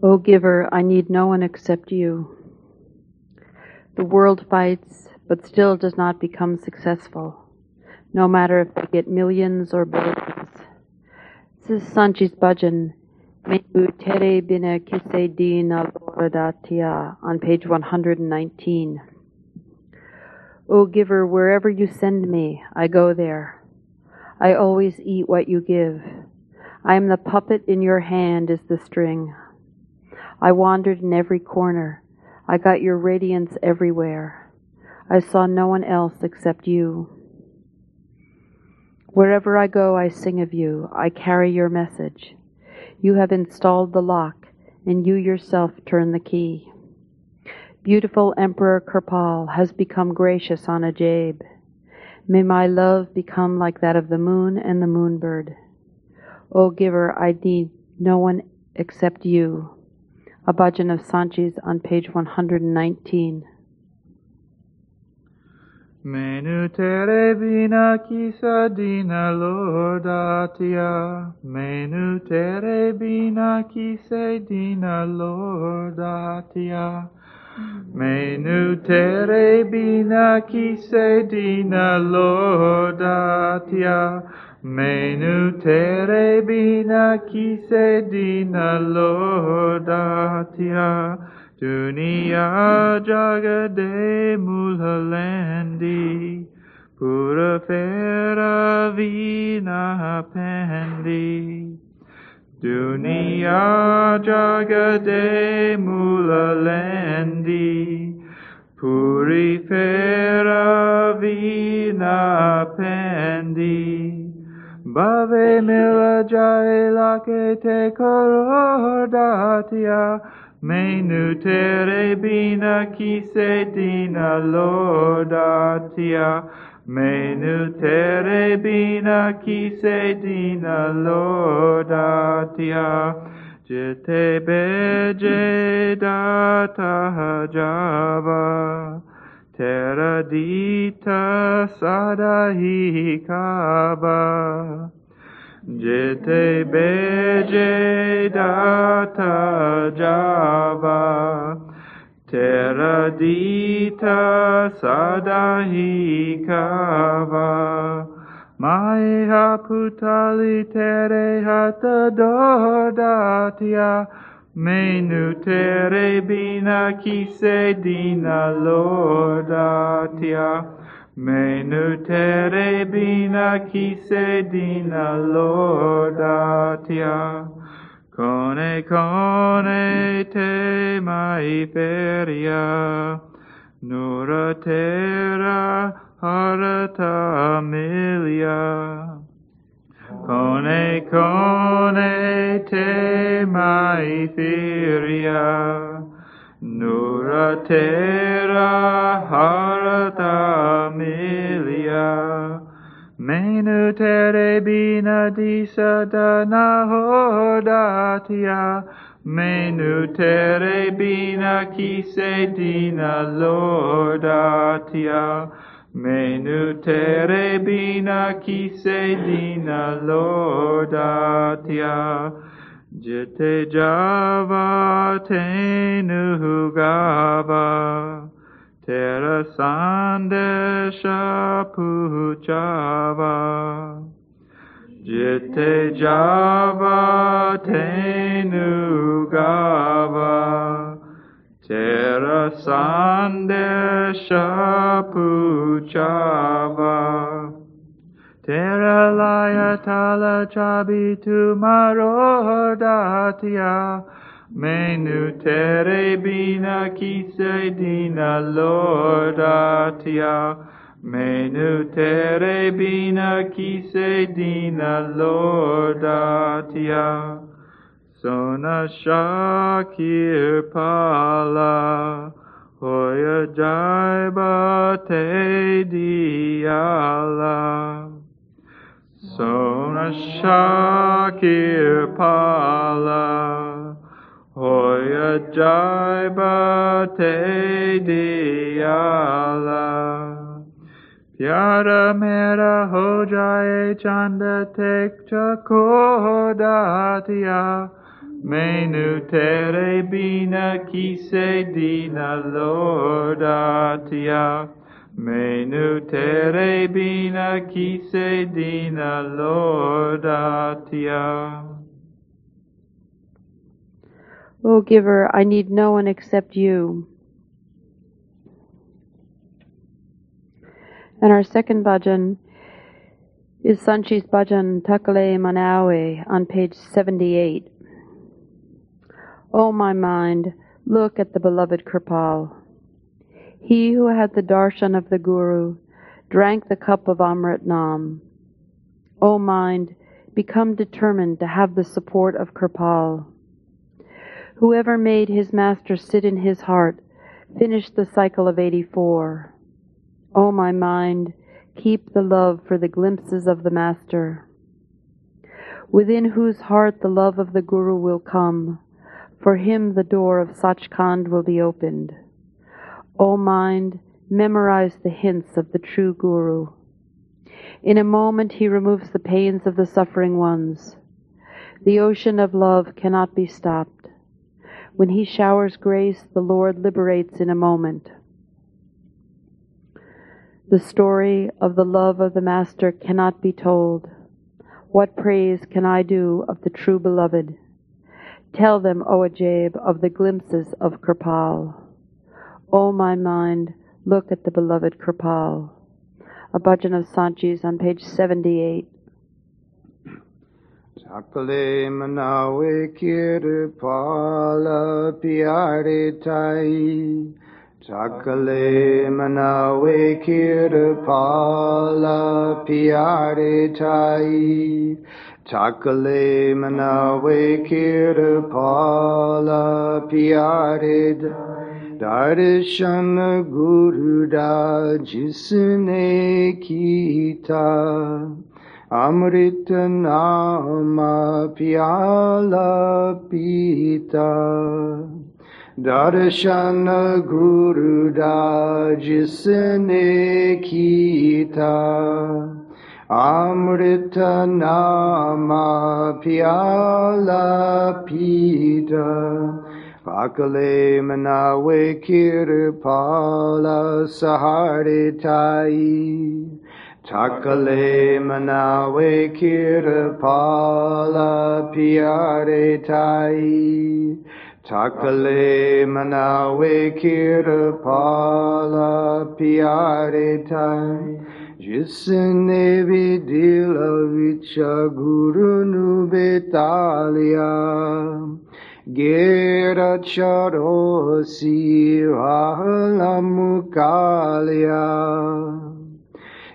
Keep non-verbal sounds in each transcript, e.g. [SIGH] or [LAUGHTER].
O giver, I need no one except you. The world fights, but still does not become successful, no matter if they get millions or billions. This is Sant Ji's bhajan, on page 119. O giver, wherever you send me, I go there. I always eat what you give. I am the puppet in your hand is the string. I wandered in every corner. I got your radiance everywhere. I saw no one else except you. Wherever I go, I sing of you. I carry your message. You have installed the lock, and you yourself turn the key. Beautiful Emperor Kirpal has become gracious on Ajaib. May my love become like that of the moon and the moonbird. O giver, I need no one except you. A bhajan of Sant Ji's on page 119. Menu tere bina kisa dina lordatia. Menu tere bina kise dina lordatia. Menu tere bina kise dina lordatia. Menu tere bina kise dina lordatia. Dunia jagade mulhalandi. Pura fera vina pendi. Dunia jagade mulalendi. Puri fera vina pendi. Bave mila jai lake te datia. Menu tere bina kise dina lordatia. Menu tere bina kise dina lordatia. Jete beje data java. Terra dita sadahi kaba. Jete beje data java. Terra dita sadahi kava. Maya putali tere hata dodatia. Menute rebina kisedina tere bina rebina kisedina laudatia. Cone cone te mai feria Nura terra harta amelia. Kone kone te mai. Nura terra harata milia. Menu tere bina disa dana hodatia. Menu tere bina kise dina lordatia. Menu tere bina kise dina lordatia. Jete java tenu gava. Terra sandesha puchava. Jite java tenu gava. Terra sandesha puchava. Terra laya tala chabitu marodatia. Menu tere bina kise dina lordatia. Menu tere bina kise dina lordatia. Sona shakir pala. Hoya jaiba te diala. Sona shakir pala. Hoya jaiba te diala. Pyara mera ho jaye chanda tek chakodatia. Menu tere bina kise dina lodatia. Menu tere bina kise dina lodatia. O giver, I need no one except you. And our second bhajan is Sant Ji's bhajan Takale Manawe on page 78. O my mind, look at the beloved Kirpal. He who had the darshan of the Guru drank the cup of Amrit Nam. O mind, become determined to have the support of Kirpal. Whoever made his master sit in his heart finished the cycle of 84. O my mind, keep the love for the glimpses of the Master, within whose heart the love of the Guru will come. For him the door of Sachkhand will be opened. O mind, memorize the hints of the true Guru. In a moment he removes the pains of the suffering ones. The ocean of love cannot be stopped. When he showers grace, the Lord liberates in a moment. The story of the love of the Master cannot be told. What praise can I do of the true beloved? Tell them, O Ajaib, of the glimpses of Kirpal. O my mind, look at the beloved Kripal. A bhajan of Sant Ji's on page 78. Chakale manawe kirpala pyare tai Chakale manawe kirpala pyare tai Chakale manawe kirpala pyare Darshan Guru da jisne kita. Amrit nama pyala pita. Darshan Guru da jisne kita Amrit nama pyala pita Pakale manawe kirpala sahare tai Takale manawe kirpala piare tai Takale manawe kirpala piare tai Jisne vidila vicha guru nu betalia Gera charosi mukalia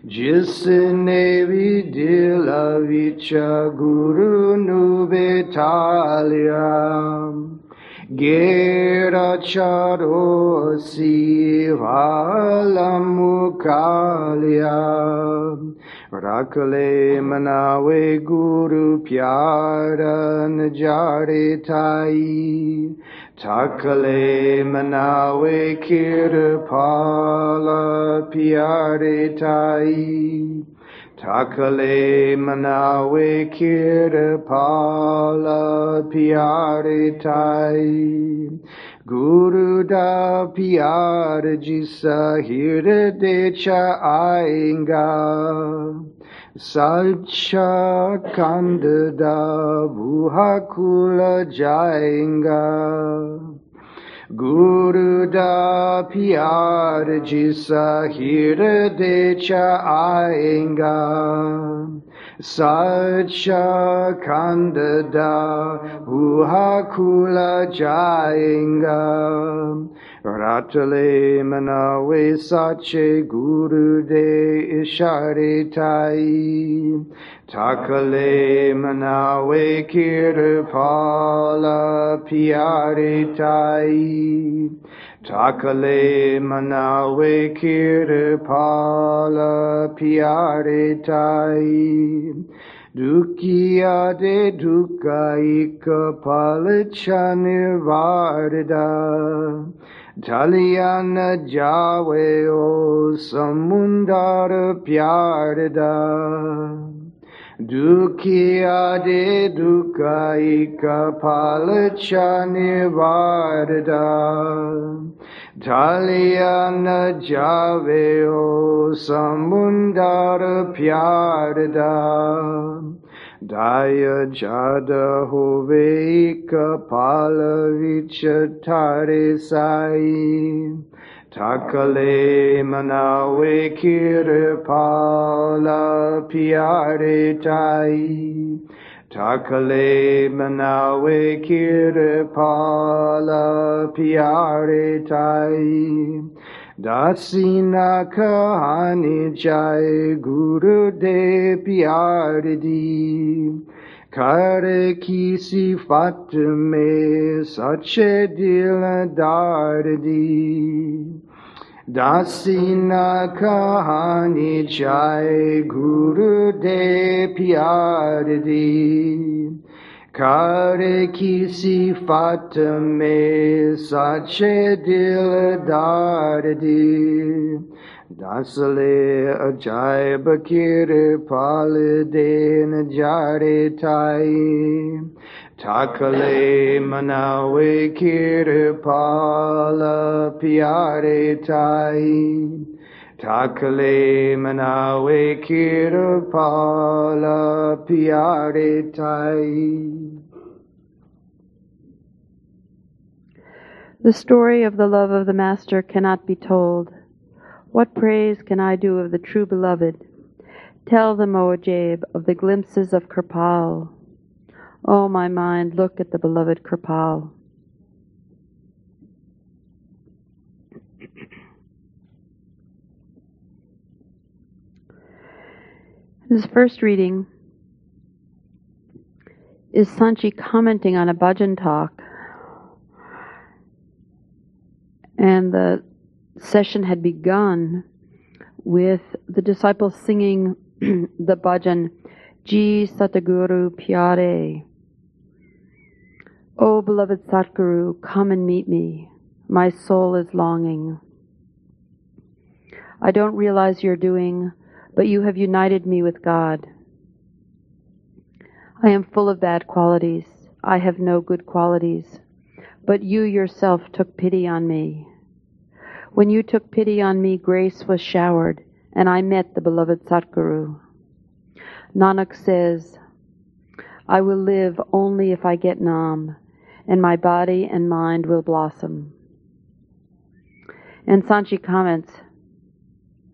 Jisne vidila vicha guru nu betalia Gera charosi mukalia Rakale manawe guru pyara najare tai Takale manawe kirpala pyare tai Takale manawe kirpala pyare tai. Guru da pyar jisa hirde cha ainga. Sacha kandada buhakula jainga Guru da pyar jisa hirde cha ainga Sacha kandada buhakula jainga Ratale manawe sache guru de ishare tai Takale manawe kirpala piare tai. Takale manawe kirpala piare tai. Dukia de duka ikapalacha varda. Taliana Jawe o samundara pyarda Dukkhiya de dukkhaika palacha nivarada Taliyana javeo samundara pyarada Daya jada hoveika palavichatare sai Takale manawe kirpala piare tai. Takale manawe kirpala piare tai. Dasina kahani jai guru de piare di. Kare ki sifat me sache dil dardi. Dasina kahani jai guru de pyardi. Kare ki sifat me sache dil dardi. Dasale ajay bakir palidin jare tai. Takale manawe kirpala piare tai. Takale manawe kirpala piare tai. The story of the love of the Master cannot be told. What praise can I do of the true beloved? Tell them, O Ajaib, of the glimpses of Kirpal. O my mind, look at the beloved Kirpal. [CLEARS THROAT] His first reading is Sant Ji commenting on a bhajan talk. And the session had begun with the disciples singing [CLEARS THROAT] the bhajan, Ji Satguru Pyare. O beloved Satguru, come and meet me. My soul is longing. I don't realize your doing, but you have united me with God. I am full of bad qualities. I have no good qualities. But you yourself took pity on me. When you took pity on me, grace was showered, and I met the beloved Satguru. Nanak says, I will live only if I get Nam, and my body and mind will blossom. And Sant Ji comments,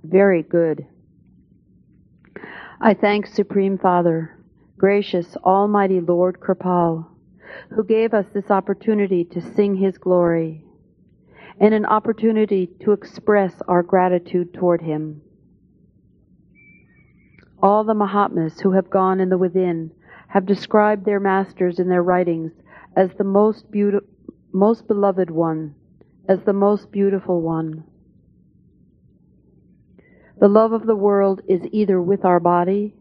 very good. I thank Supreme Father, gracious Almighty Lord Kirpal, who gave us this opportunity to sing His glory and an opportunity to express our gratitude toward Him. All the Mahatmas who have gone in the within have described their masters in their writings as the most, beautiful, most beloved one, as the most beautiful one. The love of the world is either with our body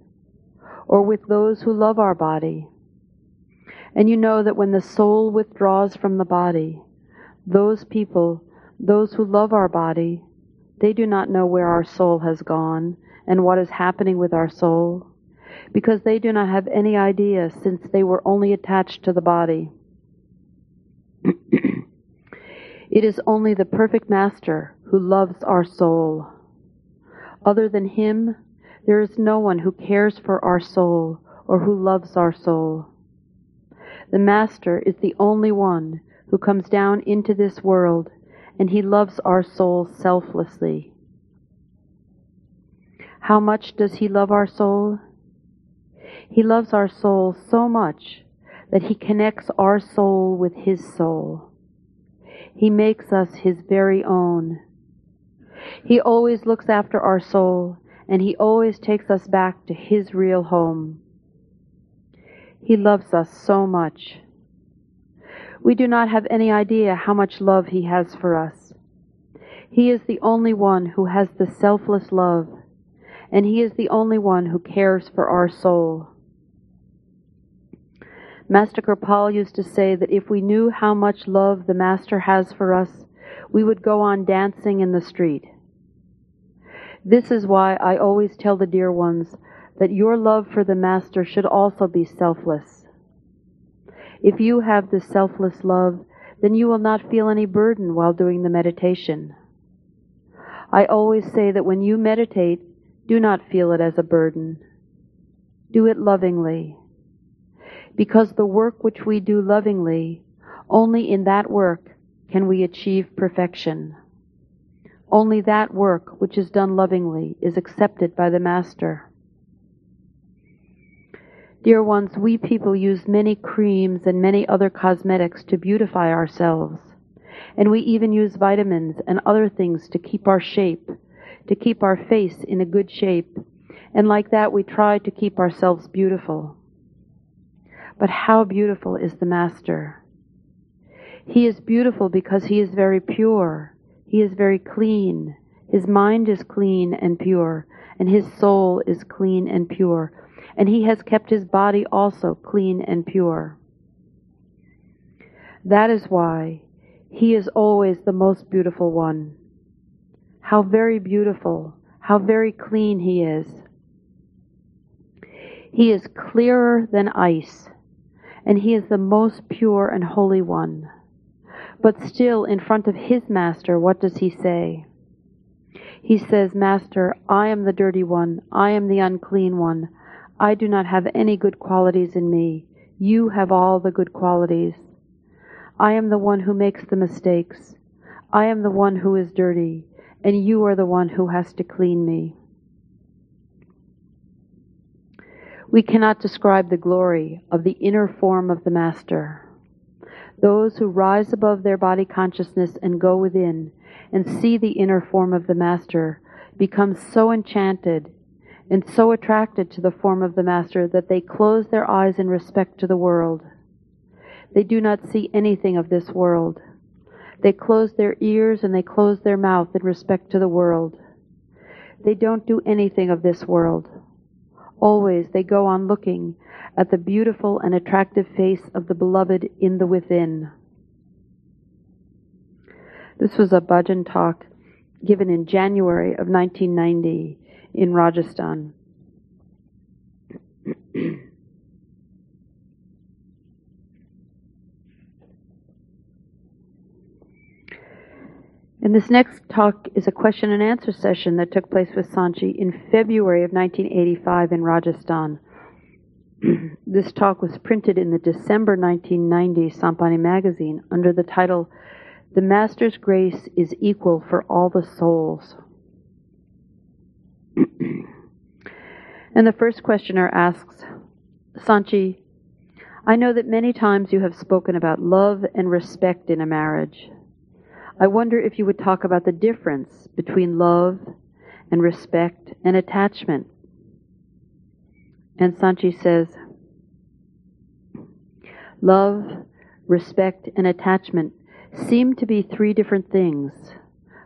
or with those who love our body. And you know that when the soul withdraws from the body, those people, those who love our body, they do not know where our soul has gone and what is happening with our soul, because they do not have any idea since they were only attached to the body. It is only the perfect Master who loves our soul. Other than Him, there is no one who cares for our soul or who loves our soul. The Master is the only one who comes down into this world, and He loves our soul selflessly. How much does He love our soul? He loves our soul so much that He connects our soul with His soul. He makes us His very own. He always looks after our soul, and He always takes us back to His real home. He loves us so much. We do not have any idea how much love He has for us. He is the only one who has the selfless love, and He is the only one who cares for our soul. Master Kirpal used to say that if we knew how much love the Master has for us, we would go on dancing in the street. This is why I always tell the dear ones that your love for the Master should also be selfless. If you have this selfless love, then you will not feel any burden while doing the meditation. I always say that when you meditate, do not feel it as a burden. Do it lovingly. Because the work which we do lovingly, only in that work can we achieve perfection. Only that work which is done lovingly is accepted by the Master. Dear ones, we people use many creams and many other cosmetics to beautify ourselves. And we even use vitamins and other things to keep our shape, to keep our face in a good shape. And like that, we try to keep ourselves beautiful. But how beautiful is the Master? He is beautiful because he is very pure. He is very clean. His mind is clean and pure, and his soul is clean and pure. And he has kept his body also clean and pure. That is why he is always the most beautiful one. How very beautiful, how very clean he is. He is clearer than ice, and he is the most pure and holy one. But still, in front of his master, what does he say? He says, Master, I am the dirty one. I am the unclean one. I do not have any good qualities in me. You have all the good qualities. I am the one who makes the mistakes. I am the one who is dirty, and you are the one who has to clean me. We cannot describe the glory of the inner form of the Master. Those who rise above their body consciousness and go within and see the inner form of the Master become so enchanted and so attracted to the form of the Master that they close their eyes in respect to the world. They do not see anything of this world. They close their ears and they close their mouth in respect to the world. They don't do anything of this world. Always they go on looking at the beautiful and attractive face of the beloved in the within. This was a bhajan talk given in January of 1990 in Rajasthan. [CLEARS THROAT] And this next talk is a question and answer session that took place with Sant Ji in February of 1985 in Rajasthan. [CLEARS THROAT] this talk was printed in the December 1990 Sant Bani magazine under the title The Master's Grace is Equal for All the Souls. [CLEARS THROAT] and the first questioner asks Sant Ji, I know that many times you have spoken about love and respect in a marriage. I wonder if you would talk about the difference between love and respect and attachment. And Sant Ji says, Love, respect, and attachment seem to be three different things,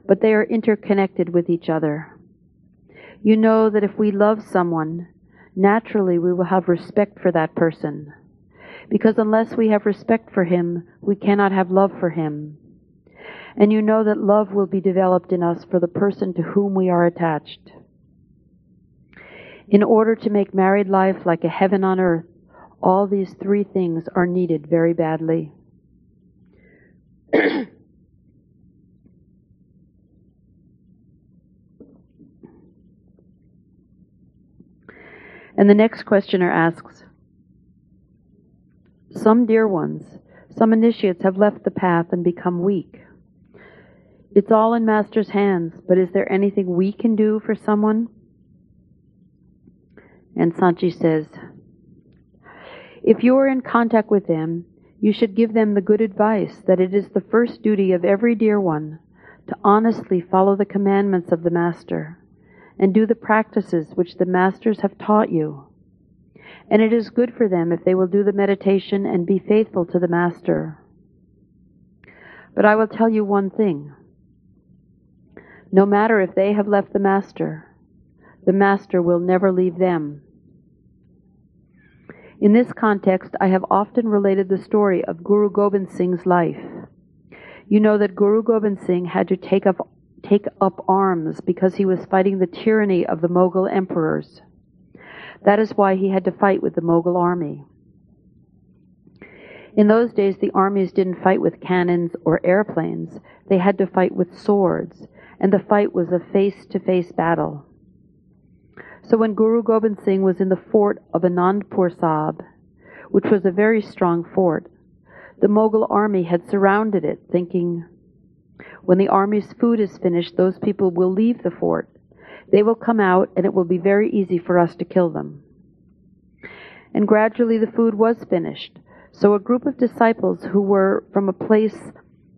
but they are interconnected with each other. You know that if we love someone, naturally we will have respect for that person. Because unless we have respect for him, we cannot have love for him and you know that love will be developed in us for the person to whom we are attached. In order to make married life like a heaven on earth, all these three things are needed very badly. [CLEARS THROAT] and the next questioner asks Some dear ones, some initiates have left the path and become weak. It's all in Master's hands, but is there anything we can do for someone? And Sant Ji says, If you are in contact with them, you should give them the good advice that it is the first duty of every dear one to honestly follow the commandments of the Master and do the practices which the Masters have taught you. And it is good for them if they will do the meditation and be faithful to the Master. But I will tell you one thing no matter if they have left the Master, the Master will never leave them. In this context, I have often related the story of Guru Gobind Singh's life. You know that Guru Gobind Singh had to take up, take up arms because he was fighting the tyranny of the Mughal emperors. That is why he had to fight with the Mughal army. In those days, the armies didn't fight with cannons or airplanes. They had to fight with swords, and the fight was a face to face battle. So when Guru Gobind Singh was in the fort of Anandpur Sahib, which was a very strong fort, the Mughal army had surrounded it, thinking, when the army's food is finished, those people will leave the fort. They will come out, and it will be very easy for us to kill them. And gradually the food was finished. So a group of disciples who were from a place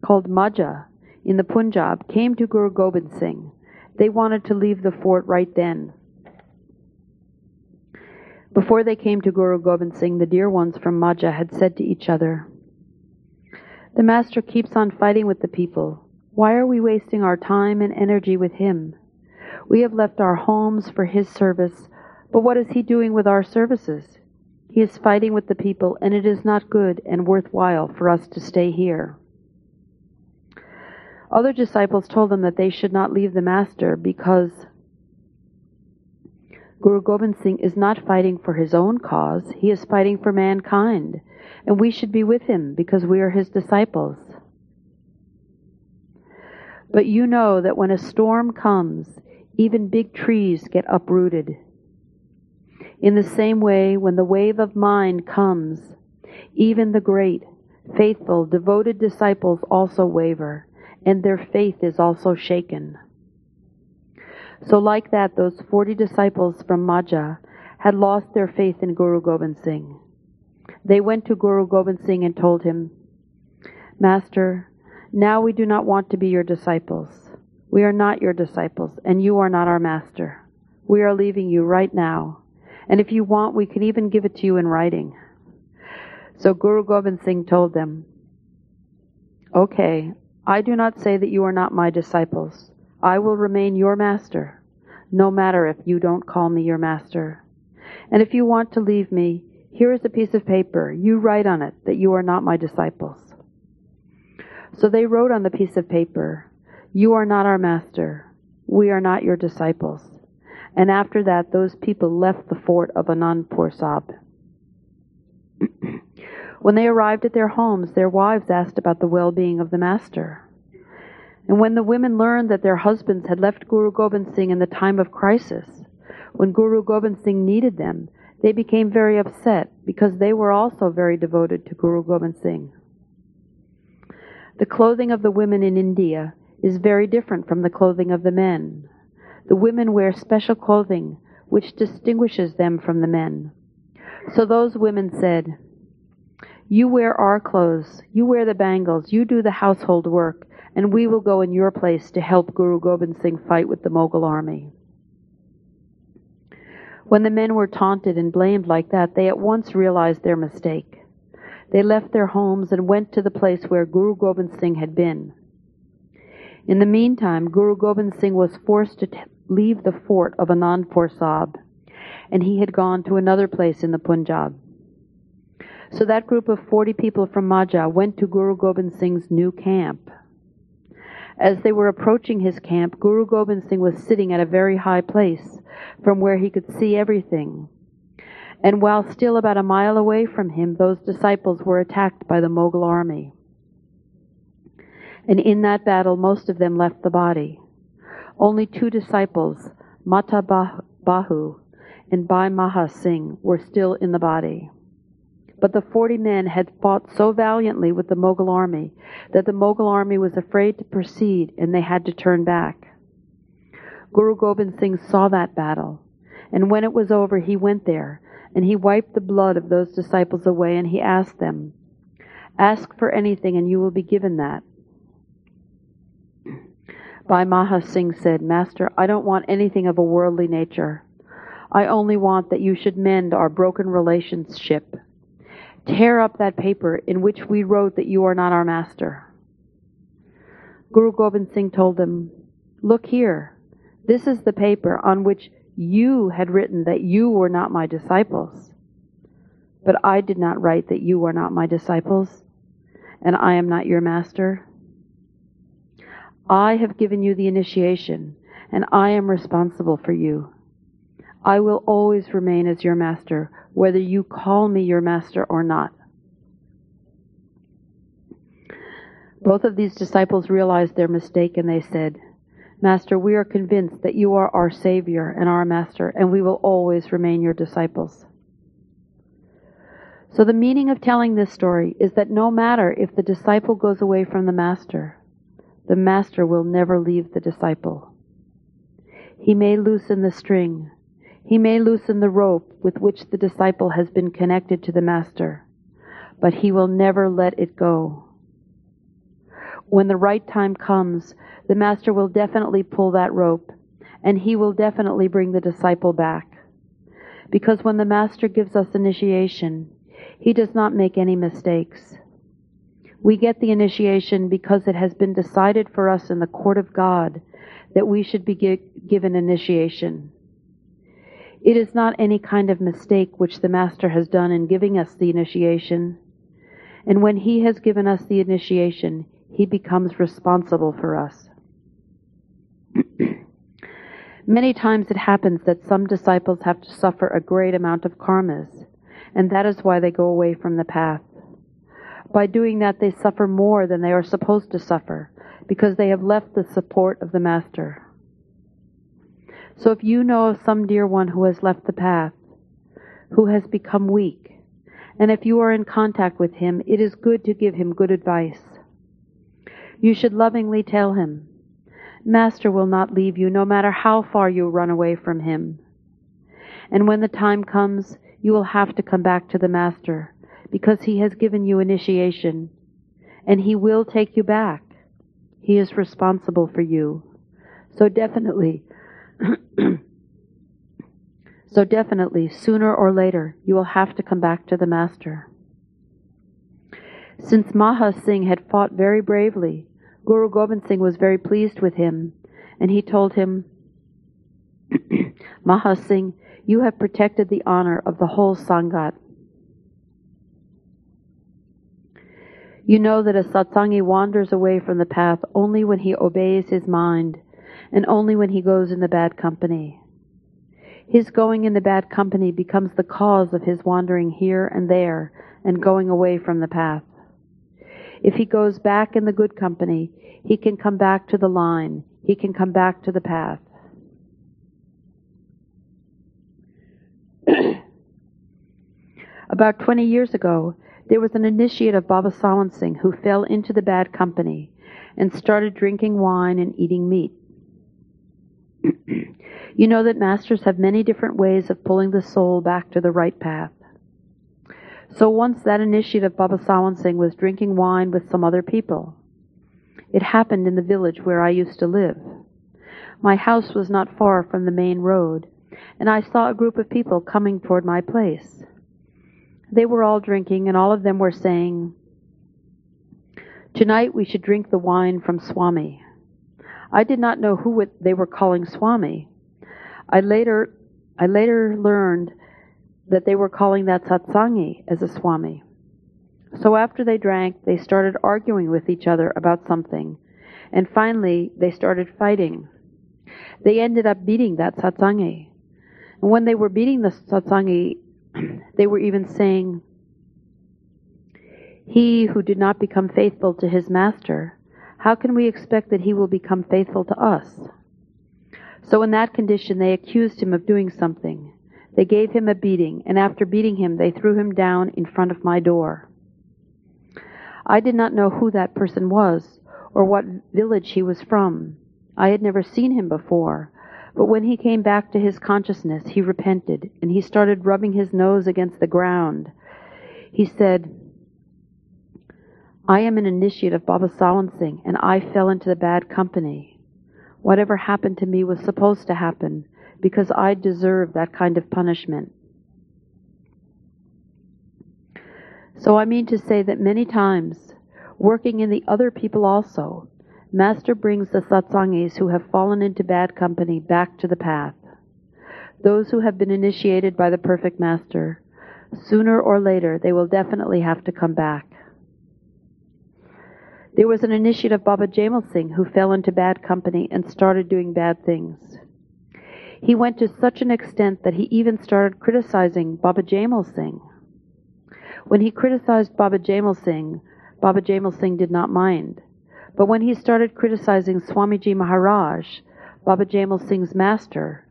called Majha in the Punjab came to Guru Gobind Singh. They wanted to leave the fort right then. Before they came to Guru Gobind Singh, the dear ones from Majha had said to each other, The Master keeps on fighting with the people. Why are we wasting our time and energy with him? We have left our homes for his service, but what is he doing with our services? He is fighting with the people, and it is not good and worthwhile for us to stay here. Other disciples told them that they should not leave the Master because Guru Gobind Singh is not fighting for his own cause, he is fighting for mankind, and we should be with him because we are his disciples. But you know that when a storm comes, even big trees get uprooted. In the same way, when the wave of mind comes, even the great, faithful, devoted disciples also waver, and their faith is also shaken. So, like that, those 40 disciples from Majha had lost their faith in Guru Gobind Singh. They went to Guru Gobind Singh and told him, Master, now we do not want to be your disciples. We are not your disciples, and you are not our master. We are leaving you right now. And if you want, we can even give it to you in writing. So Guru Gobind Singh told them, Okay, I do not say that you are not my disciples. I will remain your master, no matter if you don't call me your master. And if you want to leave me, here is a piece of paper. You write on it that you are not my disciples. So they wrote on the piece of paper, You are not our master. We are not your disciples. And after that, those people left the fort of Anandpur Sahib. [CLEARS THROAT] when they arrived at their homes, their wives asked about the well being of the master. And when the women learned that their husbands had left Guru Gobind Singh in the time of crisis, when Guru Gobind Singh needed them, they became very upset because they were also very devoted to Guru Gobind Singh. The clothing of the women in India is very different from the clothing of the men. The women wear special clothing which distinguishes them from the men. So those women said, You wear our clothes, you wear the bangles, you do the household work, and we will go in your place to help Guru Gobind Singh fight with the Mughal army. When the men were taunted and blamed like that, they at once realized their mistake. They left their homes and went to the place where Guru Gobind Singh had been. In the meantime, Guru Gobind Singh was forced to t- leave the fort of Anandpur Sahib, and he had gone to another place in the Punjab. So that group of 40 people from Majha went to Guru Gobind Singh's new camp. As they were approaching his camp, Guru Gobind Singh was sitting at a very high place from where he could see everything. And while still about a mile away from him, those disciples were attacked by the Mughal army. And in that battle, most of them left the body. Only two disciples, Mata Bhago and Bhai Maha Singh, were still in the body. But the forty men had fought so valiantly with the Mughal army that the Mughal army was afraid to proceed and they had to turn back. Guru Gobind Singh saw that battle, and when it was over, he went there and he wiped the blood of those disciples away and he asked them, Ask for anything and you will be given that. Bhai Maha Singh said, Master, I don't want anything of a worldly nature. I only want that you should mend our broken relationship. Tear up that paper in which we wrote that you are not our master. Guru Gobind Singh told them, Look here. This is the paper on which you had written that you were not my disciples. But I did not write that you are not my disciples, and I am not your master. I have given you the initiation, and I am responsible for you. I will always remain as your master, whether you call me your master or not. Both of these disciples realized their mistake and they said, Master, we are convinced that you are our Savior and our Master, and we will always remain your disciples. So, the meaning of telling this story is that no matter if the disciple goes away from the Master, the Master will never leave the disciple. He may loosen the string, he may loosen the rope with which the disciple has been connected to the Master, but he will never let it go. When the right time comes, the Master will definitely pull that rope, and he will definitely bring the disciple back. Because when the Master gives us initiation, he does not make any mistakes. We get the initiation because it has been decided for us in the court of God that we should be given initiation. It is not any kind of mistake which the Master has done in giving us the initiation. And when He has given us the initiation, He becomes responsible for us. [CLEARS THROAT] Many times it happens that some disciples have to suffer a great amount of karmas and that is why they go away from the path. By doing that, they suffer more than they are supposed to suffer, because they have left the support of the Master. So if you know of some dear one who has left the path, who has become weak, and if you are in contact with him, it is good to give him good advice. You should lovingly tell him, Master will not leave you no matter how far you run away from him. And when the time comes, you will have to come back to the Master because he has given you initiation and he will take you back. He is responsible for you. So definitely, [CLEARS THROAT] so definitely, sooner or later, you will have to come back to the Master. Since Maha Singh had fought very bravely, Guru Gobind Singh was very pleased with him, and he told him, [CLEARS THROAT] Maha Singh, you have protected the honor of the whole Sangat. You know that a satsangi wanders away from the path only when he obeys his mind and only when he goes in the bad company. His going in the bad company becomes the cause of his wandering here and there and going away from the path. If he goes back in the good company, he can come back to the line, he can come back to the path. [CLEARS THROAT] About 20 years ago, there was an initiate of Baba Sawan Singh who fell into the bad company and started drinking wine and eating meat. You know that masters have many different ways of pulling the soul back to the right path. So once that initiate of Baba Sawan Singh was drinking wine with some other people. It happened in the village where I used to live. My house was not far from the main road, and I saw a group of people coming toward my place. They were all drinking, and all of them were saying, Tonight we should drink the wine from Swami. I did not know who they were calling Swami. I later, I later learned that they were calling that Satsangi as a Swami. So after they drank, they started arguing with each other about something, and finally they started fighting. They ended up beating that Satsangi. And when they were beating the Satsangi, [CLEARS THROAT] they were even saying, He who did not become faithful to his master, how can we expect that he will become faithful to us? So, in that condition, they accused him of doing something. They gave him a beating, and after beating him, they threw him down in front of my door. I did not know who that person was or what village he was from. I had never seen him before, but when he came back to his consciousness, he repented, and he started rubbing his nose against the ground. He said, I am an initiate of Baba Sawan Singh, and I fell into the bad company. Whatever happened to me was supposed to happen, because I deserve that kind of punishment. So I mean to say that many times, working in the other people also, Master brings the satsangis who have fallen into bad company back to the path. Those who have been initiated by the perfect Master, sooner or later they will definitely have to come back. There was an initiate of Baba Jaimal Singh who fell into bad company and started doing bad things. He went to such an extent that he even started criticizing Baba Jaimal Singh. When he criticized Baba Jaimal Singh, Baba Jaimal Singh did not mind. But when he started criticizing Swamiji Maharaj, Baba Jaimal Singh's master,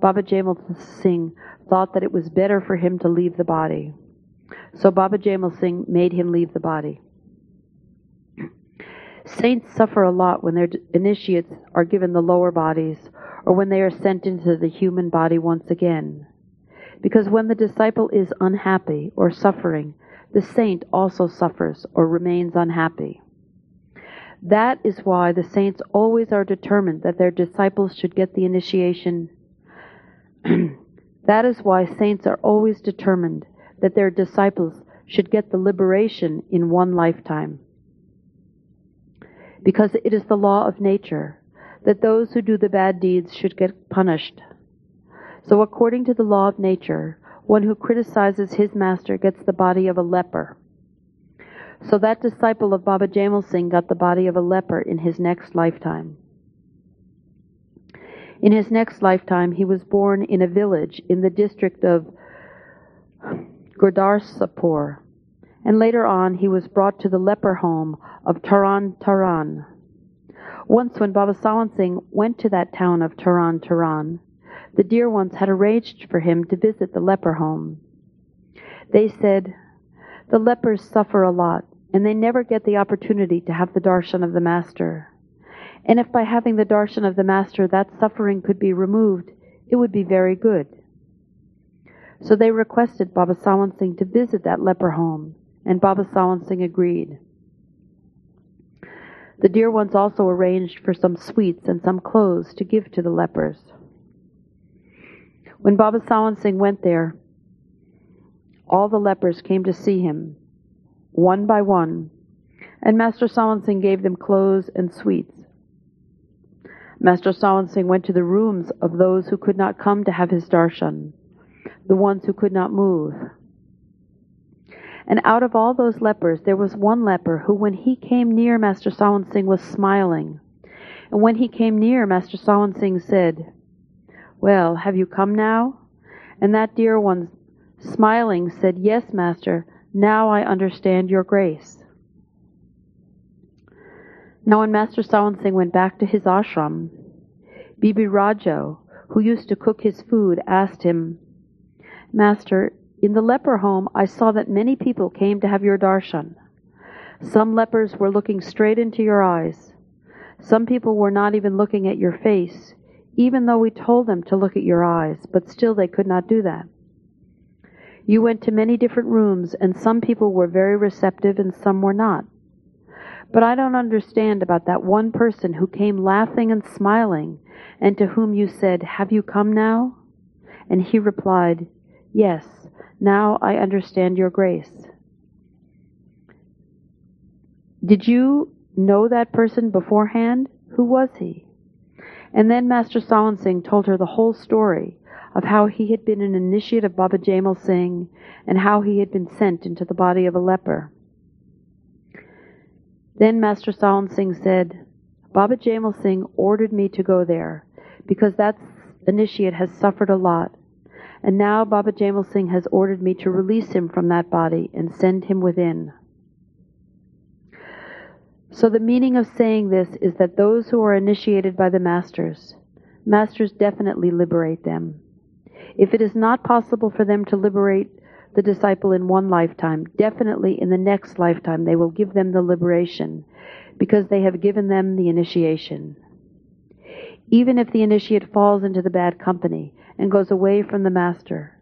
Baba Jaimal Singh thought that it was better for him to leave the body. So Baba Jaimal Singh made him leave the body. Saints suffer a lot when their initiates are given the lower bodies or when they are sent into the human body once again. Because when the disciple is unhappy or suffering, the saint also suffers or remains unhappy. That is why the saints always are determined that their disciples should get the initiation. [CLEARS THROAT] that is why saints are always determined that their disciples should get the liberation in one lifetime. Because it is the law of nature that those who do the bad deeds should get punished. So, according to the law of nature, one who criticizes his master gets the body of a leper. So that disciple of Baba Jaimal Singh got the body of a leper in his next lifetime. In his next lifetime, he was born in a village in the district of Gurdaspur, and later on he was brought to the leper home of Tarn Taran. Once, when Baba Sawan Singh went to that town of Tarn Taran, the dear ones had arranged for him to visit the leper home. They said, The lepers suffer a lot, and they never get the opportunity to have the darshan of the Master. And if by having the darshan of the Master that suffering could be removed, it would be very good. So they requested Baba Sawan Singh to visit that leper home, and Baba Sawan Singh agreed. The dear ones also arranged for some sweets and some clothes to give to the lepers. When Baba Sawan Singh went there, all the lepers came to see him, one by one, and Master Sawan Singh gave them clothes and sweets. Master Sawan Singh went to the rooms of those who could not come to have his darshan the ones who could not move. And out of all those lepers, there was one leper who, when he came near Master Sawan Singh, was smiling. And when he came near, Master Sawan Singh said, Well, have you come now? And that dear one, smiling, said, Yes, Master, now I understand your grace. Now, when Master Sawan Singh went back to his ashram, Bibi Rajo, who used to cook his food, asked him, Master, in the leper home I saw that many people came to have your darshan. Some lepers were looking straight into your eyes. Some people were not even looking at your face, even though we told them to look at your eyes, but still they could not do that. You went to many different rooms, and some people were very receptive and some were not. But I don't understand about that one person who came laughing and smiling, and to whom you said, Have you come now? And he replied, Yes, now I understand your grace. Did you know that person beforehand? Who was he? And then Master Sawan Singh told her the whole story of how he had been an initiate of Baba Jaimal Singh and how he had been sent into the body of a leper. Then Master Sawan Singh said, Baba Jaimal Singh ordered me to go there because that initiate has suffered a lot and now Baba Jaimal Singh has ordered me to release him from that body and send him within. So the meaning of saying this is that those who are initiated by the masters, masters definitely liberate them. If it is not possible for them to liberate the disciple in one lifetime, definitely in the next lifetime they will give them the liberation because they have given them the initiation. Even if the initiate falls into the bad company, and goes away from the Master,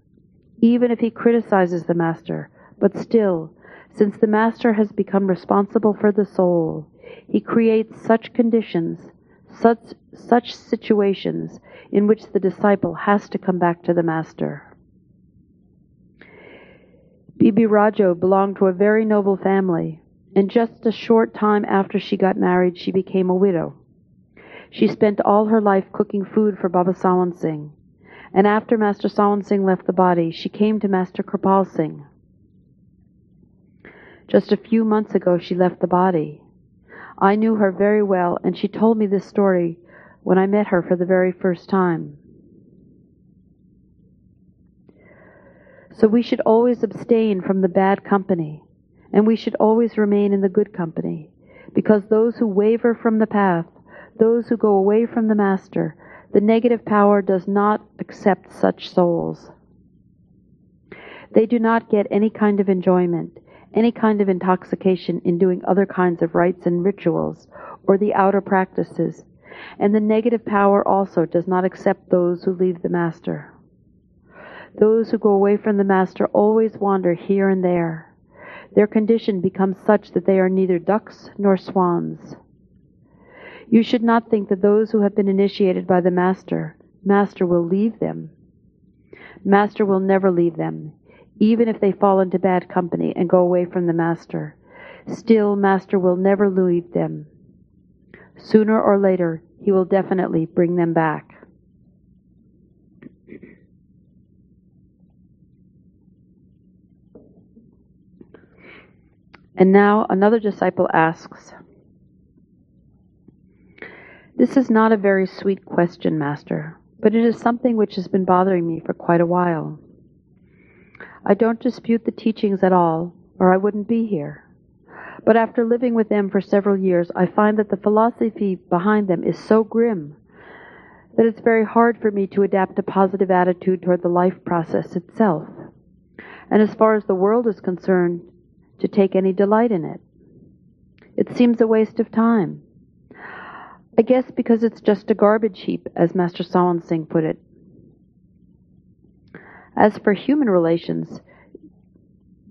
even if he criticizes the Master. But still, since the Master has become responsible for the soul, he creates such conditions, such, such situations in which the disciple has to come back to the Master. Bibi Rajo belonged to a very noble family, and just a short time after she got married, she became a widow. She spent all her life cooking food for Baba Sawan Singh. And after Master Sawan Singh left the body, she came to Master Kirpal Singh. Just a few months ago, she left the body. I knew her very well, and she told me this story when I met her for the very first time. So we should always abstain from the bad company, and we should always remain in the good company, because those who waver from the path those who go away from the Master, the negative power does not accept such souls. They do not get any kind of enjoyment, any kind of intoxication in doing other kinds of rites and rituals, or the outer practices, and the negative power also does not accept those who leave the Master. Those who go away from the Master always wander here and there. Their condition becomes such that they are neither ducks nor swans. You should not think that those who have been initiated by the Master, Master will leave them. Master will never leave them, even if they fall into bad company and go away from the Master. Still, Master will never leave them. Sooner or later, he will definitely bring them back. And now another disciple asks, This is not a very sweet question, Master, but it is something which has been bothering me for quite a while. I don't dispute the teachings at all, or I wouldn't be here. But after living with them for several years, I find that the philosophy behind them is so grim that it's very hard for me to adapt a positive attitude toward the life process itself. And as far as the world is concerned, to take any delight in it. It seems a waste of time. I guess because it's just a garbage heap, as Master Sawan Singh put it. As for human relations,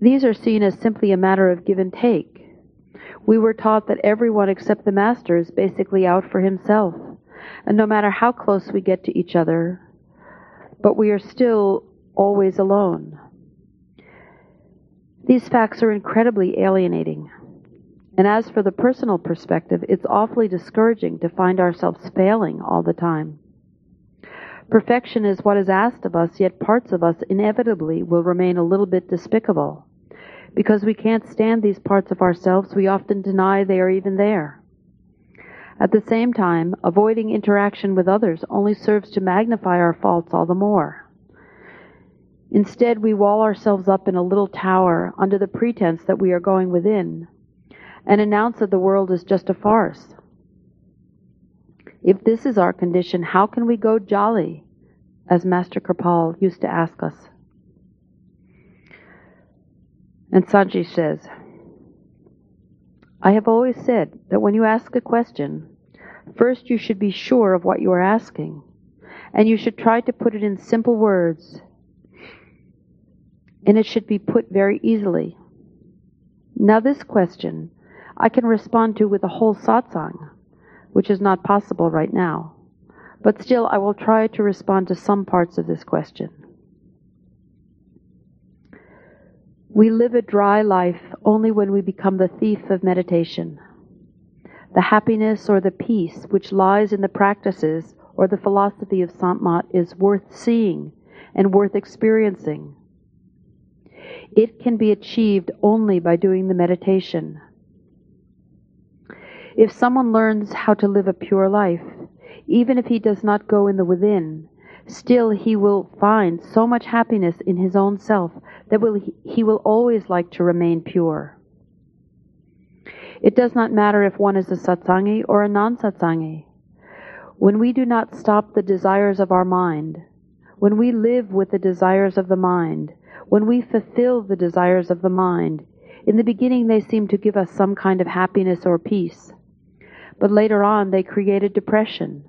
these are seen as simply a matter of give and take. We were taught that everyone except the Master is basically out for himself, and no matter how close we get to each other, but we are still always alone. These facts are incredibly alienating. And as for the personal perspective, it's awfully discouraging to find ourselves failing all the time. Perfection is what is asked of us, yet parts of us inevitably will remain a little bit despicable. Because we can't stand these parts of ourselves, we often deny they are even there. At the same time, avoiding interaction with others only serves to magnify our faults all the more. Instead, we wall ourselves up in a little tower under the pretense that we are going within and announce that the world is just a farce. If this is our condition, how can we go jolly, as Master Kirpal used to ask us? And Sant Ji says, I have always said that when you ask a question, first you should be sure of what you are asking, and you should try to put it in simple words and it should be put very easily. Now, this question I can respond to with a whole satsang, which is not possible right now, but still I will try to respond to some parts of this question. We live a dry life only when we become the thief of meditation. The happiness or the peace which lies in the practices or the philosophy of Sant is worth seeing and worth experiencing it can be achieved only by doing the meditation. If someone learns how to live a pure life, even if he does not go in the within, still he will find so much happiness in his own self that will, he will always like to remain pure. It does not matter if one is a satsangi or a non satsangi. When we do not stop the desires of our mind, when we live with the desires of the mind, when we fulfill the desires of the mind, in the beginning they seem to give us some kind of happiness or peace. But later on they create a depression,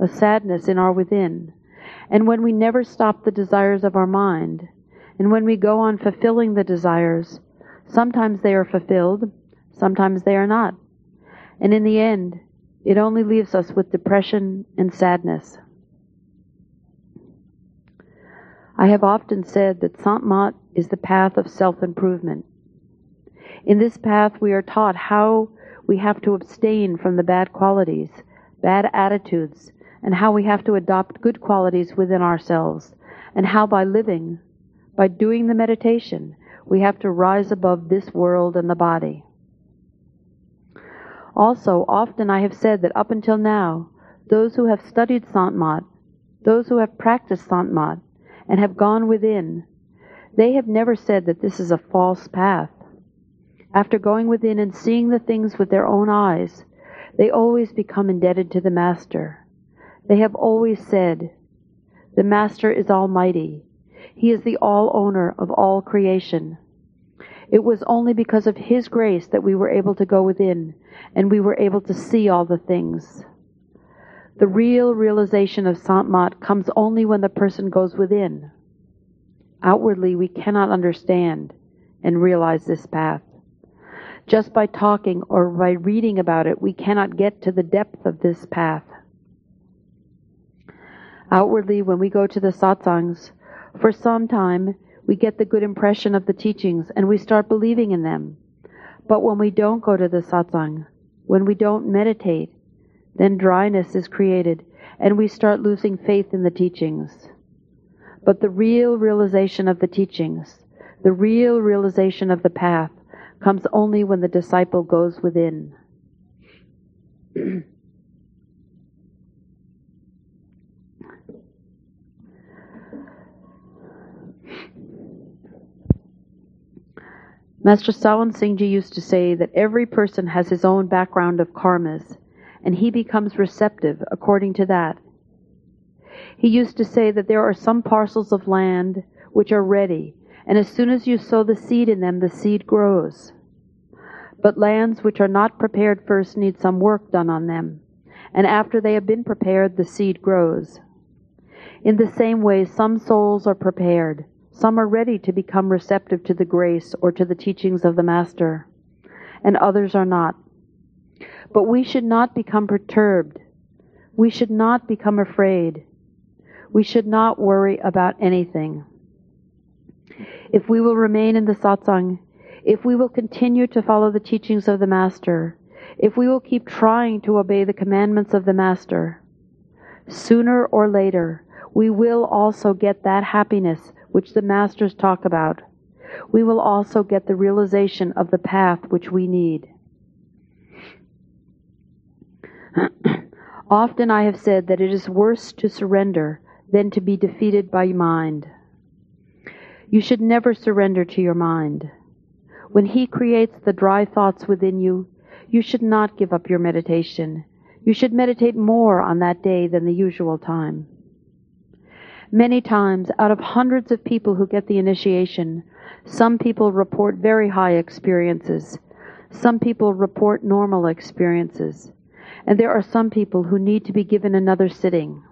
a sadness in our within. And when we never stop the desires of our mind, and when we go on fulfilling the desires, sometimes they are fulfilled, sometimes they are not. And in the end, it only leaves us with depression and sadness. I have often said that Sant Mat is the path of self improvement. In this path, we are taught how we have to abstain from the bad qualities, bad attitudes, and how we have to adopt good qualities within ourselves, and how by living, by doing the meditation, we have to rise above this world and the body. Also, often I have said that up until now, those who have studied Sant Mat, those who have practiced Sant Mat, and have gone within, They have never said that this is a false path. After going within and seeing the things with their own eyes, they always become indebted to the Master. They have always said, The Master is Almighty. He is the all owner of all creation. It was only because of His grace that we were able to go within and we were able to see all the things. The real realization of Sant Mat comes only when the person goes within. Outwardly, we cannot understand and realize this path. Just by talking or by reading about it, we cannot get to the depth of this path. Outwardly, when we go to the satsangs, for some time we get the good impression of the teachings and we start believing in them. But when we don't go to the satsang, when we don't meditate, then dryness is created and we start losing faith in the teachings. But the real realization of the teachings, the real realization of the path, comes only when the disciple goes within. [CLEARS THROAT] Master Sawan Singhji used to say that every person has his own background of karmas, and he becomes receptive according to that. He used to say that there are some parcels of land which are ready, and as soon as you sow the seed in them, the seed grows. But lands which are not prepared first need some work done on them, and after they have been prepared, the seed grows. In the same way, some souls are prepared some are ready to become receptive to the grace or to the teachings of the Master, and others are not. But we should not become perturbed. We should not become afraid. We should not worry about anything. If we will remain in the satsang, if we will continue to follow the teachings of the Master, if we will keep trying to obey the commandments of the Master, sooner or later, we will also get that happiness which the Masters talk about, we will also get the realization of the path which we need. [CLEARS THROAT] Often I have said that it is worse to surrender than to be defeated by mind. You should never surrender to your mind. When He creates the dry thoughts within you, you should not give up your meditation. You should meditate more on that day than the usual time. Many times, out of hundreds of people who get the initiation, some people report very high experiences. Some people report normal experiences. And there are some people who need to be given another sitting.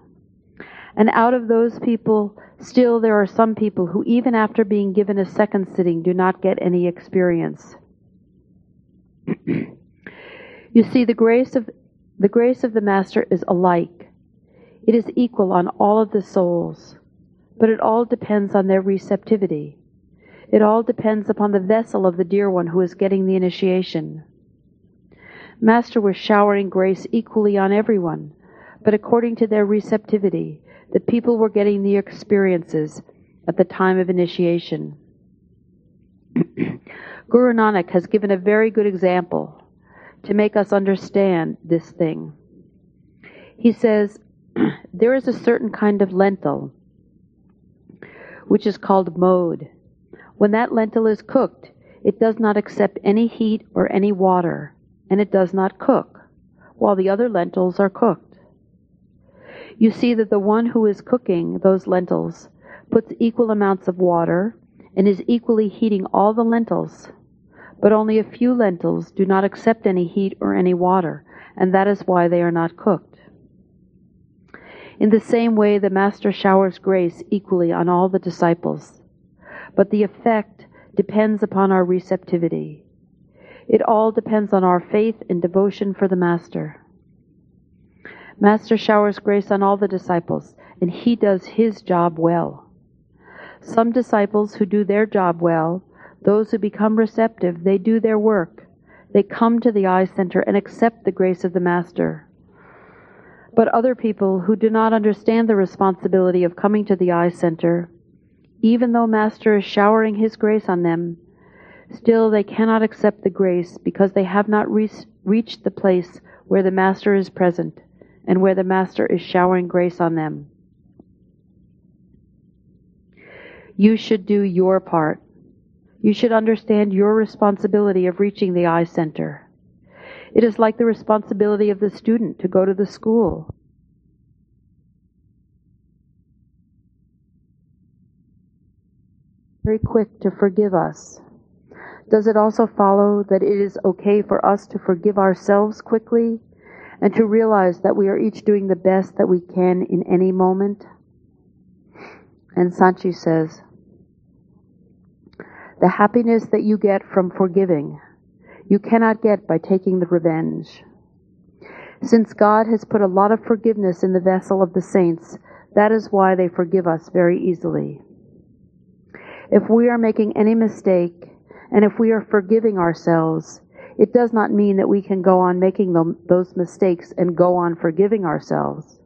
And out of those people, still there are some people who, even after being given a second sitting, do not get any experience. [CLEARS THROAT] you see, the grace of the grace of the Master is alike. It is equal on all of the souls, but it all depends on their receptivity. It all depends upon the vessel of the dear one who is getting the initiation. Master was showering grace equally on everyone, but according to their receptivity, the people were getting the experiences at the time of initiation. [CLEARS THROAT] Guru Nanak has given a very good example to make us understand this thing. He says, [CLEARS THROAT] there is a certain kind of lentil which is called mode. When that lentil is cooked, it does not accept any heat or any water, and it does not cook, while the other lentils are cooked. You see that the one who is cooking those lentils puts equal amounts of water and is equally heating all the lentils, but only a few lentils do not accept any heat or any water, and that is why they are not cooked. In the same way, the Master showers grace equally on all the disciples, but the effect depends upon our receptivity. It all depends on our faith and devotion for the Master. Master showers grace on all the disciples, and he does his job well. Some disciples who do their job well, those who become receptive, they do their work. They come to the eye center and accept the grace of the Master. But other people who do not understand the responsibility of coming to the eye center, even though Master is showering His grace on them, still they cannot accept the grace because they have not re- reached the place where the Master is present and where the Master is showering grace on them. You should do your part. You should understand your responsibility of reaching the eye center. It is like the responsibility of the student to go to the school. Very quick to forgive us. Does it also follow that it is okay for us to forgive ourselves quickly and to realize that we are each doing the best that we can in any moment? And Sant Ji says, the happiness that you get from forgiving, you cannot get by taking the revenge. Since God has put a lot of forgiveness in the vessel of the saints, that is why they forgive us very easily. If we are making any mistake, and if we are forgiving ourselves, it does not mean that we can go on making them, those mistakes and go on forgiving ourselves.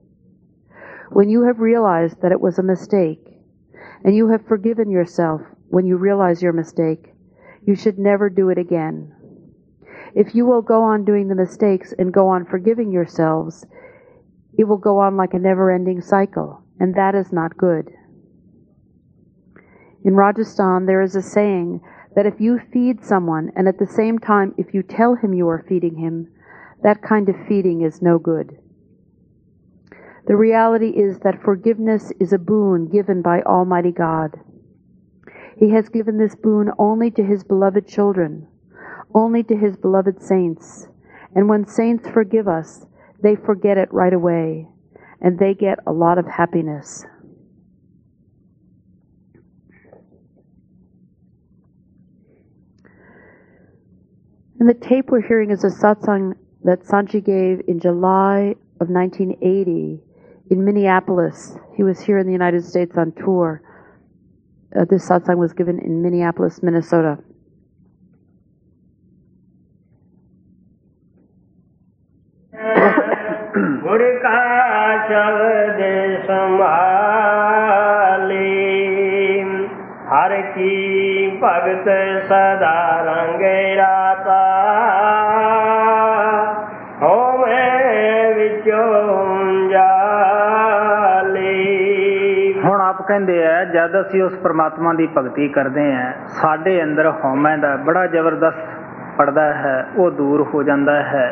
When you have realized that it was a mistake, and you have forgiven yourself when you realize your mistake, you should never do it again. If you will go on doing the mistakes and go on forgiving yourselves, it will go on like a never ending cycle, and that is not good. In Rajasthan, there is a saying that if you feed someone and at the same time if you tell him you are feeding him, that kind of feeding is no good. The reality is that forgiveness is a boon given by Almighty God. He has given this boon only to His beloved children, only to His beloved saints. And when saints forgive us, they forget it right away, and they get a lot of happiness. And the tape we're hearing is a satsang that Sant Ji gave in July of 1980 in Minneapolis. He was here in the United States on tour. Uh, this satsang was given in Minneapolis, Minnesota. हर की ਭਗਤ ਸਦਾ ਰੰਗੇ ਰਾਤਾ ਹੋਵੇ ਵਿੱਚੋਂ ਜਾਲੀ ਹੁਣ ਆਪ ਕਹਿੰਦੇ ਆ ਜਦ ਅਸੀਂ ਉਸ ਪ੍ਰਮਾਤਮਾ ਦੀ ਭਗਤੀ ਕਰਦੇ ਆ ਸਾਡੇ ਅੰਦਰ ਹਉਮੈ ਦਾ ਬੜਾ ਜ਼ਬਰਦਸਤ ਪੜਦਾ ਹੈ ਉਹ ਦੂਰ ਹੋ ਜਾਂਦਾ ਹੈ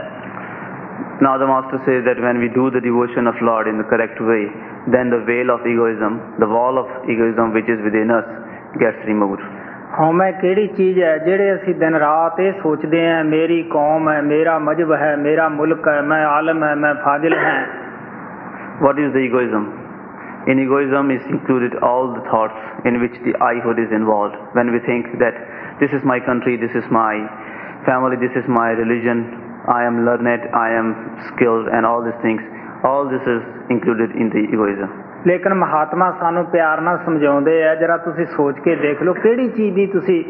Now the master says that when we do the devotion of Lord in the correct way, then the veil of egoism, the wall of egoism which is within us, gets removed. ਹਉਮੈ ਕਿਹੜੀ ਚੀਜ਼ ਹੈ ਜਿਹੜੇ ਅਸੀਂ ਦਿਨ ਰਾਤ ਇਹ ਸੋਚਦੇ ਆ ਮੇਰੀ ਕੌਮ ਹੈ ਮੇਰਾ ਮਜਬ ਹੈ ਮੇਰਾ ਮੁਲਕ ਹੈ ਮੈਂ ਆਲਮ ਹੈ ਮੈਂ ਫਾਜ਼ਿਲ ਹਾਂ What is the egoism? In egoism is included all the thoughts in which the I-hood is involved. When we think that this is my country, this is my family, this is my religion, I am learned, I am skilled, and all these things, all this is included in the egoism. ਲੇਕਿਨ ਮਹਾਤਮਾ ਸਾਨੂੰ ਪਿਆਰ ਨਾਲ ਸਮਝਾਉਂਦੇ ਆ, ਜਰਾ ਤੁਸੀਂ ਸੋਚ ਕੇ ਦੇਖ ਲਓ ਕਿਹੜੀ ਚੀਜ਼ ਦੀ ਤੁਸੀਂ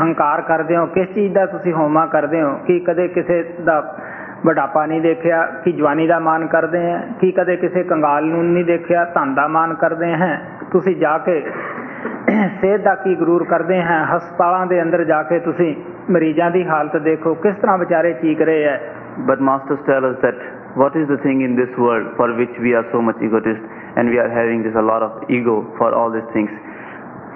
ਹੰਕਾਰ ਕਰਦੇ ਹੋ, ਕਿਸ ਚੀਜ਼ ਦਾ ਤੁਸੀਂ ਹੋਮਾ ਕਰਦੇ ਹੋ, ਕਿ ਕਦੇ ਕਿਸੇ ਦਾ ਵਡਾਪਾ ਨਹੀਂ ਦੇਖਿਆ, ਕਿ ਜਵਾਨੀ ਦਾ ਮਾਨ ਕਰਦੇ ਆ, ਕਿ ਕਦੇ ਕਿਸੇ ਕੰਗਾਲ ਨੂੰ ਨਹੀਂ ਦੇਖਿਆ, ਧਨ ਦਾ ਮਾਨ ਕਰਦੇ ਹੈ? ਤੁਸੀਂ ਜਾ ਕੇ ਸਿਹਤ ਦਾ ਕੀ ਗਰੂਰ ਕਰਦੇ ਹੈ ਹਸਪਤਾਲਾਂ ਦੇ ਅੰਦਰ ਜਾ ਕੇ ਤੁਸੀਂ ਮਰੀਜ਼ਾਂ ਦੀ ਹਾਲਤ ਦੇਖੋ, ਕਿਸ ਤਰ੍ਹਾਂ ਵਿਚਾਰੇ ਚੀਕ ਰਹੇ ਹੈ But masters tell us that what is the thing in this world for which we are so much egotist and we are having this a lot of ego for all these things.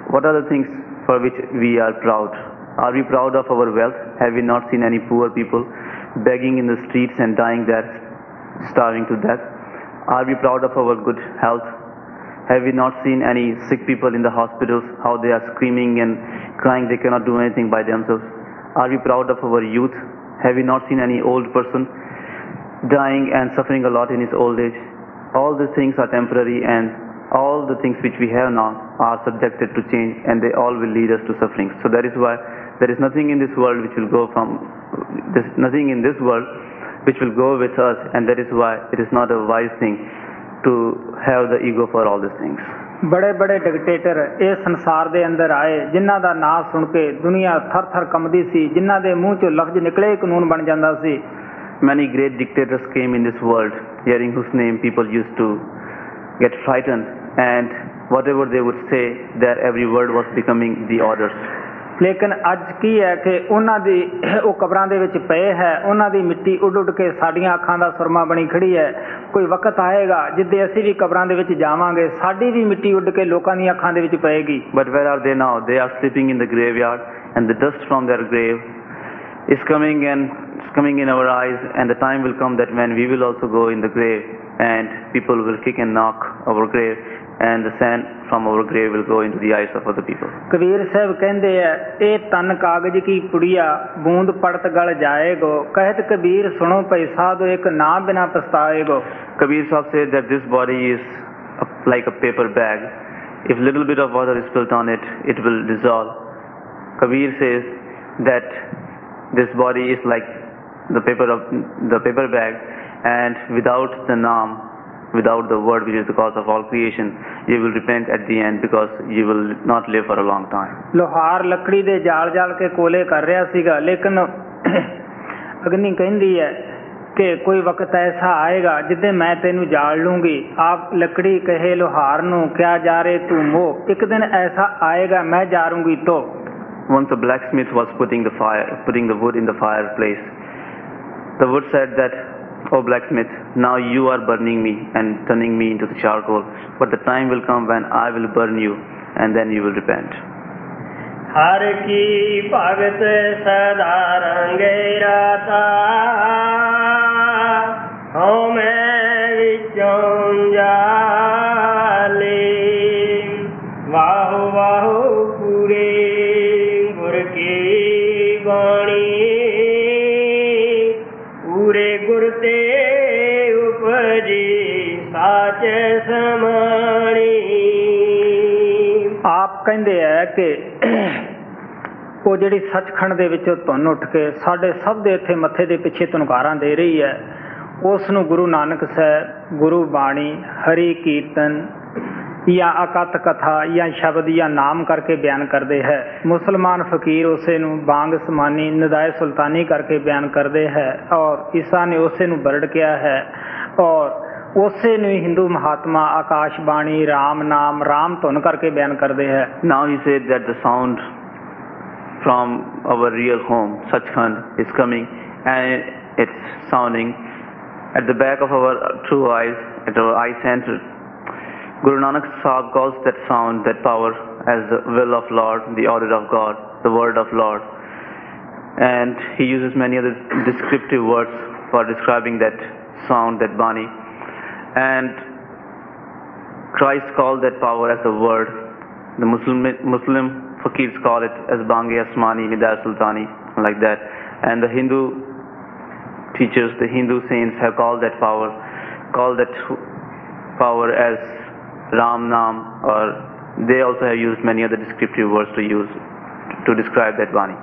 What are the things for which we are proud? Are we proud of our wealth? Have we not seen any poor people begging in the streets and dying there, starving to death? Are we proud of our good health? Have we not seen any sick people in the hospitals, how they are screaming and crying, they cannot do anything by themselves? Are we proud of our youth? Have we not seen any old person dying and suffering a lot in his old age? All these things are temporary and all the things which we have now are subjected to change and they all will lead us to suffering. So that is why there is nothing in this world which will go from, this, nothing in this world which will go with us and that is why it is not a wise thing to have the ego for all these things. ਬੜੇ ਬੜੇ dictator ਇਹ ਸੰਸਾਰ ਦੇ ਅੰਦਰ ਆਏ ਜਿਨ੍ਹਾਂ ਦਾ ਨਾਂ ਸੁਣ ਕੇ ਦੁਨੀਆ ਥਰ ਥਰ ਕੰਬਦੀ ਸੀ ਜਿਨ੍ਹਾਂ ਦੇ ਮੂੰਹ ਚੋਂ ਲਫ਼ਜ਼ ਨਿਕਲੇ ਹੀ ਕਾਨੂੰਨ ਬਣ ਜਾਂਦਾ ਸੀ Many great dictators came in this world, hearing whose name people used to get frightened, and whatever they would say, their every word was becoming the orders. ਲੇਕਿਨ ਅੱਜ ਕੀ ਹੈ ਕਿ ਉਹਨਾਂ ਦੀ ਉਹ ਕਬਰਾਂ ਦੇ ਵਿੱਚ ਪਏ ਹੈ ਉਹਨਾਂ ਦੀ ਮਿੱਟੀ ਉੱਡ ਉੱਡ ਕੇ ਸਾਡੀਆਂ ਅੱਖਾਂ ਦਾ ਸੁਰਮਾ ਬਣੀ ਖੜੀ ਹੈ ਕੋਈ ਵਕਤ ਆਏਗਾ ਜਿੱਦੇ ਅਸੀਂ ਵੀ ਕਬਰਾਂ ਦੇ ਵਿੱਚ ਜਾਵਾਂਗੇ ਸਾਡੀ ਵੀ ਮਿੱਟੀ ਉੱਡ ਕੇ ਲੋਕਾਂ ਦੀਆਂ ਅੱਖਾਂ ਦੇ ਵਿੱਚ ਪਏਗੀ But where are they now? They are sleeping in the graveyard, and the dust from their grave is coming and is coming in our eyes. And the time will come that when we will also go in the grave, and people will kick and knock our grave, and the sand from our grave will go into the eyes of other people. Kabir Sahib ਕਹਿੰਦੇ ਆ ਇਹ ਤਨ ਕਾਗਜ਼ ਕੀ ਪੁੜੀਆ ਬੂੰਦ ਪੜਤ ਗਲ ਜਾਏਗੋ ਕਹਿਤ ਕਬੀਰ ਸੁਣੋ ਭਈ ਸਾਧੋ ਇੱਕ ਨਾ ਬਿਨਾ ਪਛਤਾਏਗੋ Kabir Sahib said that this body is a, like a paper bag. If little bit of water is spilt on it, it will dissolve. Kabir says that this body is like the paper of the paper bag, and without the naam, without the word which is the cause of all creation, you will repent at the end because you will not live for a long time. ਲੋਹਾਰ ਲੱਕੜੀ ਦੇ ਜਾਲ ਜਾਲ ਕੇ ਕੋਲੇ ਕਰ ਰਿਹਾ ਸੀਗਾ ਲੇਕਿਨ [COUGHS] ਅਗਨੀ ਕਹਿੰਦੀ ਹੈ ਕਿ ਕੋਈ ਵਕਤ ਐਸਾ ਆਏਗਾ ਜਿੱਦੇ ਮੈਂ ਤੈਨੂੰ ਜਾਲ ਲੂੰਗੀ ਆਪ ਲੱਕੜੀ ਕਹੇ ਲੋਹਾਰ ਨੂੰ ਕਿਆ ਜਾ ਰੇ ਤੂੰ ਮੋ ਇੱਕ ਦਿਨ ਐਸਾ ਆਏਗਾ ਮੈਂ ਜਾਰੂੰਗੀ ਤੋ Once a blacksmith was putting the fire, putting the wood in the fireplace. the wood said that, O oh blacksmith, now you are burning me and turning me into the charcoal, but the time will come when I will burn you, and then you will repent. हर की भगत सदा रंगे राता ਸਾਚ ਸਮਾਣੀ। ਆਪ ਕਹਿੰਦੇ ਆ ਕਿ ਉਹ ਜਿਹੜੀ ਸੱਚਖੰਡ ਦੇ ਵਿੱਚੋਂ ਧੁਨ ਉੱਠ ਕੇ ਸਾਡੇ ਸਭ ਦੇ ਇੱਥੇ ਮੱਥੇ ਦੇ ਪਿੱਛੇ ਤੁਨਕਾਰਾਂ ਦੇ ਰਹੀ ਹੈ, ਉਸ ਨੂੰ ਗੁਰੂ ਨਾਨਕ ਸਾਹਿਬ, ਗੁਰੂ ਬਾਣੀ, ਹਰੀ ਕੀਰਤਨ ਜਾਂ ਅਕਤ ਕਥਾ ਜਾਂ ਸ਼ਬਦ ਜਾਂ ਨਾਮ ਕਰਕੇ ਬਿਆਨ ਕਰਦੇ ਹੈ। ਮੁਸਲਮਾਨ ਫਕੀਰ ਉਸੇ ਨੂੰ ਬਾਂਗ ਸਮਾਨੀ, ਨਦਾਇ ਸੁਲਤਾਨੀ ਕਰਕੇ ਬਿਆਨ ਕਰਦੇ ਹੈ ਔਰ ਈਸਾ ਨੇ ਉਸੇ ਨੂੰ ਬਰੜ ਕਿਹਾ ਹੈ ਔਰ ਉਸੇ ਨੂੰ ਹੀ ਹਿੰਦੂ ਮਹਾਤਮਾ ਆਕਾਸ਼ ਬਾਣੀ RAM ਨਾਮ RAM ਧੁਨ ਕਰਕੇ ਬਿਆਨ ਕਰਦੇ ਹੈ Now he said that the sound from our real home, Sachkhand, is coming and it's sounding at the back of our true eyes, at our eye center. Guru Nanak Sahib calls that sound, that power, as the will of Lord, the order of God, the word of Lord. And he uses many other descriptive words for describing that sound, that Bani. And Christ called that power as a word. The Muslim, Muslim fakirs call it as Bange Asmani, Nidar Sultani, like that. And the Hindu teachers, the Hindu saints have called that power, called that power as Ram Nam, or they also have used many other descriptive words to use to describe that Bani.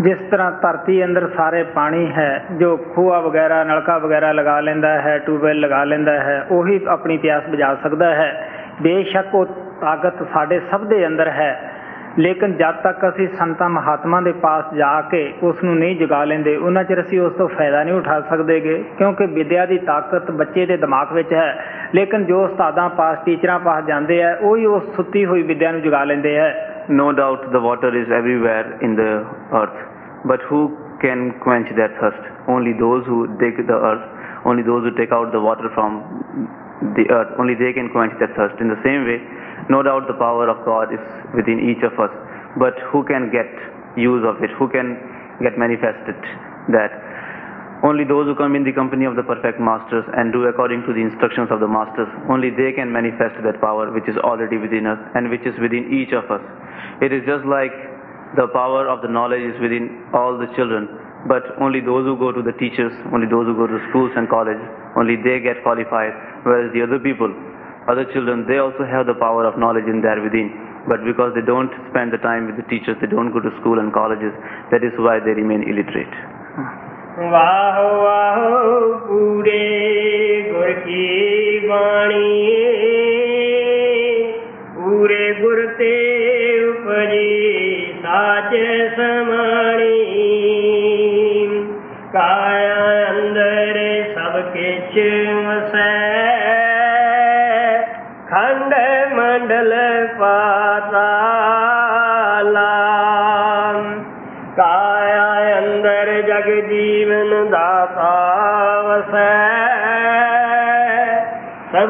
ਜਿਸ ਤਰ੍ਹਾਂ ਧਰਤੀ ਅੰਦਰ ਸਾਰੇ ਪਾਣੀ ਹੈ, ਜੋ ਖੂਆ ਵਗੈਰਾ, ਨਲਕਾ ਵਗੈਰਾ ਲਗਾ ਲੈਂਦਾ ਹੈ, ਟਿਊਬਵੈਲ ਲਗਾ ਲੈਂਦਾ ਹੈ, ਉਹੀ ਆਪਣੀ ਪਿਆਸ ਬੁਝਾ ਸਕਦਾ ਹੈ। ਬੇਸ਼ੱਕ ਉਹ ਤਾਕਤ ਸਾਡੇ ਸਭ ਦੇ ਅੰਦਰ ਹੈ। ਲੇਕਿਨ ਜਦ ਤੱਕ ਅਸੀਂ ਸੰਤਾਂ ਮਹਾਤਮਾ ਦੇ ਪਾਸ ਜਾ ਕੇ ਉਸ ਨੂੰ ਨਹੀਂ ਜਗਾ ਲੈਂਦੇ, ਉਹਨਾਂ ਚਿਰ ਅਸੀਂ ਉਸ ਤੋਂ ਫਾਇਦਾ ਨਹੀਂ ਉਠਾ ਸਕਦੇਗੇ, ਕਿਉਂਕਿ ਵਿਦਿਆ ਦੀ ਤਾਕਤ ਬੱਚੇ ਦੇ ਦਿਮਾਗ ਵਿੱਚ ਹੈ। ਲੇਕਿਨ ਜੋ ਉਸਤਾਦਾਂ ਪਾਸ, ਟੀਚਰਾਂ ਪਾਸ ਜਾਂਦੇ ਆ, ਉਹੀ ਉਸ ਸੁੱਤੀ ਹੋਈ ਵਿਦਿਆ ਨੂੰ ਜਗਾ ਲੈਂਦੇ ਹੈ। No doubt the water is everywhere in the earth, but who can quench that thirst? Only those who dig the earth, only those who take out the water from the earth, only they can quench that thirst. In the same way, no doubt the power of God is within each of us, but who can get use of it? Who can get manifested that? Only those who come in the company of the perfect masters and do according to the instructions of the masters, only they can manifest that power which is already within us and which is within each of us. It is just like the power of the knowledge is within all the children, but only those who go to the teachers, only those who go to schools and colleges, only they get qualified, whereas the other people, other children, they also have the power of knowledge in there within. But because they don't spend the time with the teachers, they don't go to school and colleges, that is why they remain illiterate. વાહો વાહો પૂરે ગોરખી વાણીએ. પૂરે ગુરતે ઉપરી સાચે સમા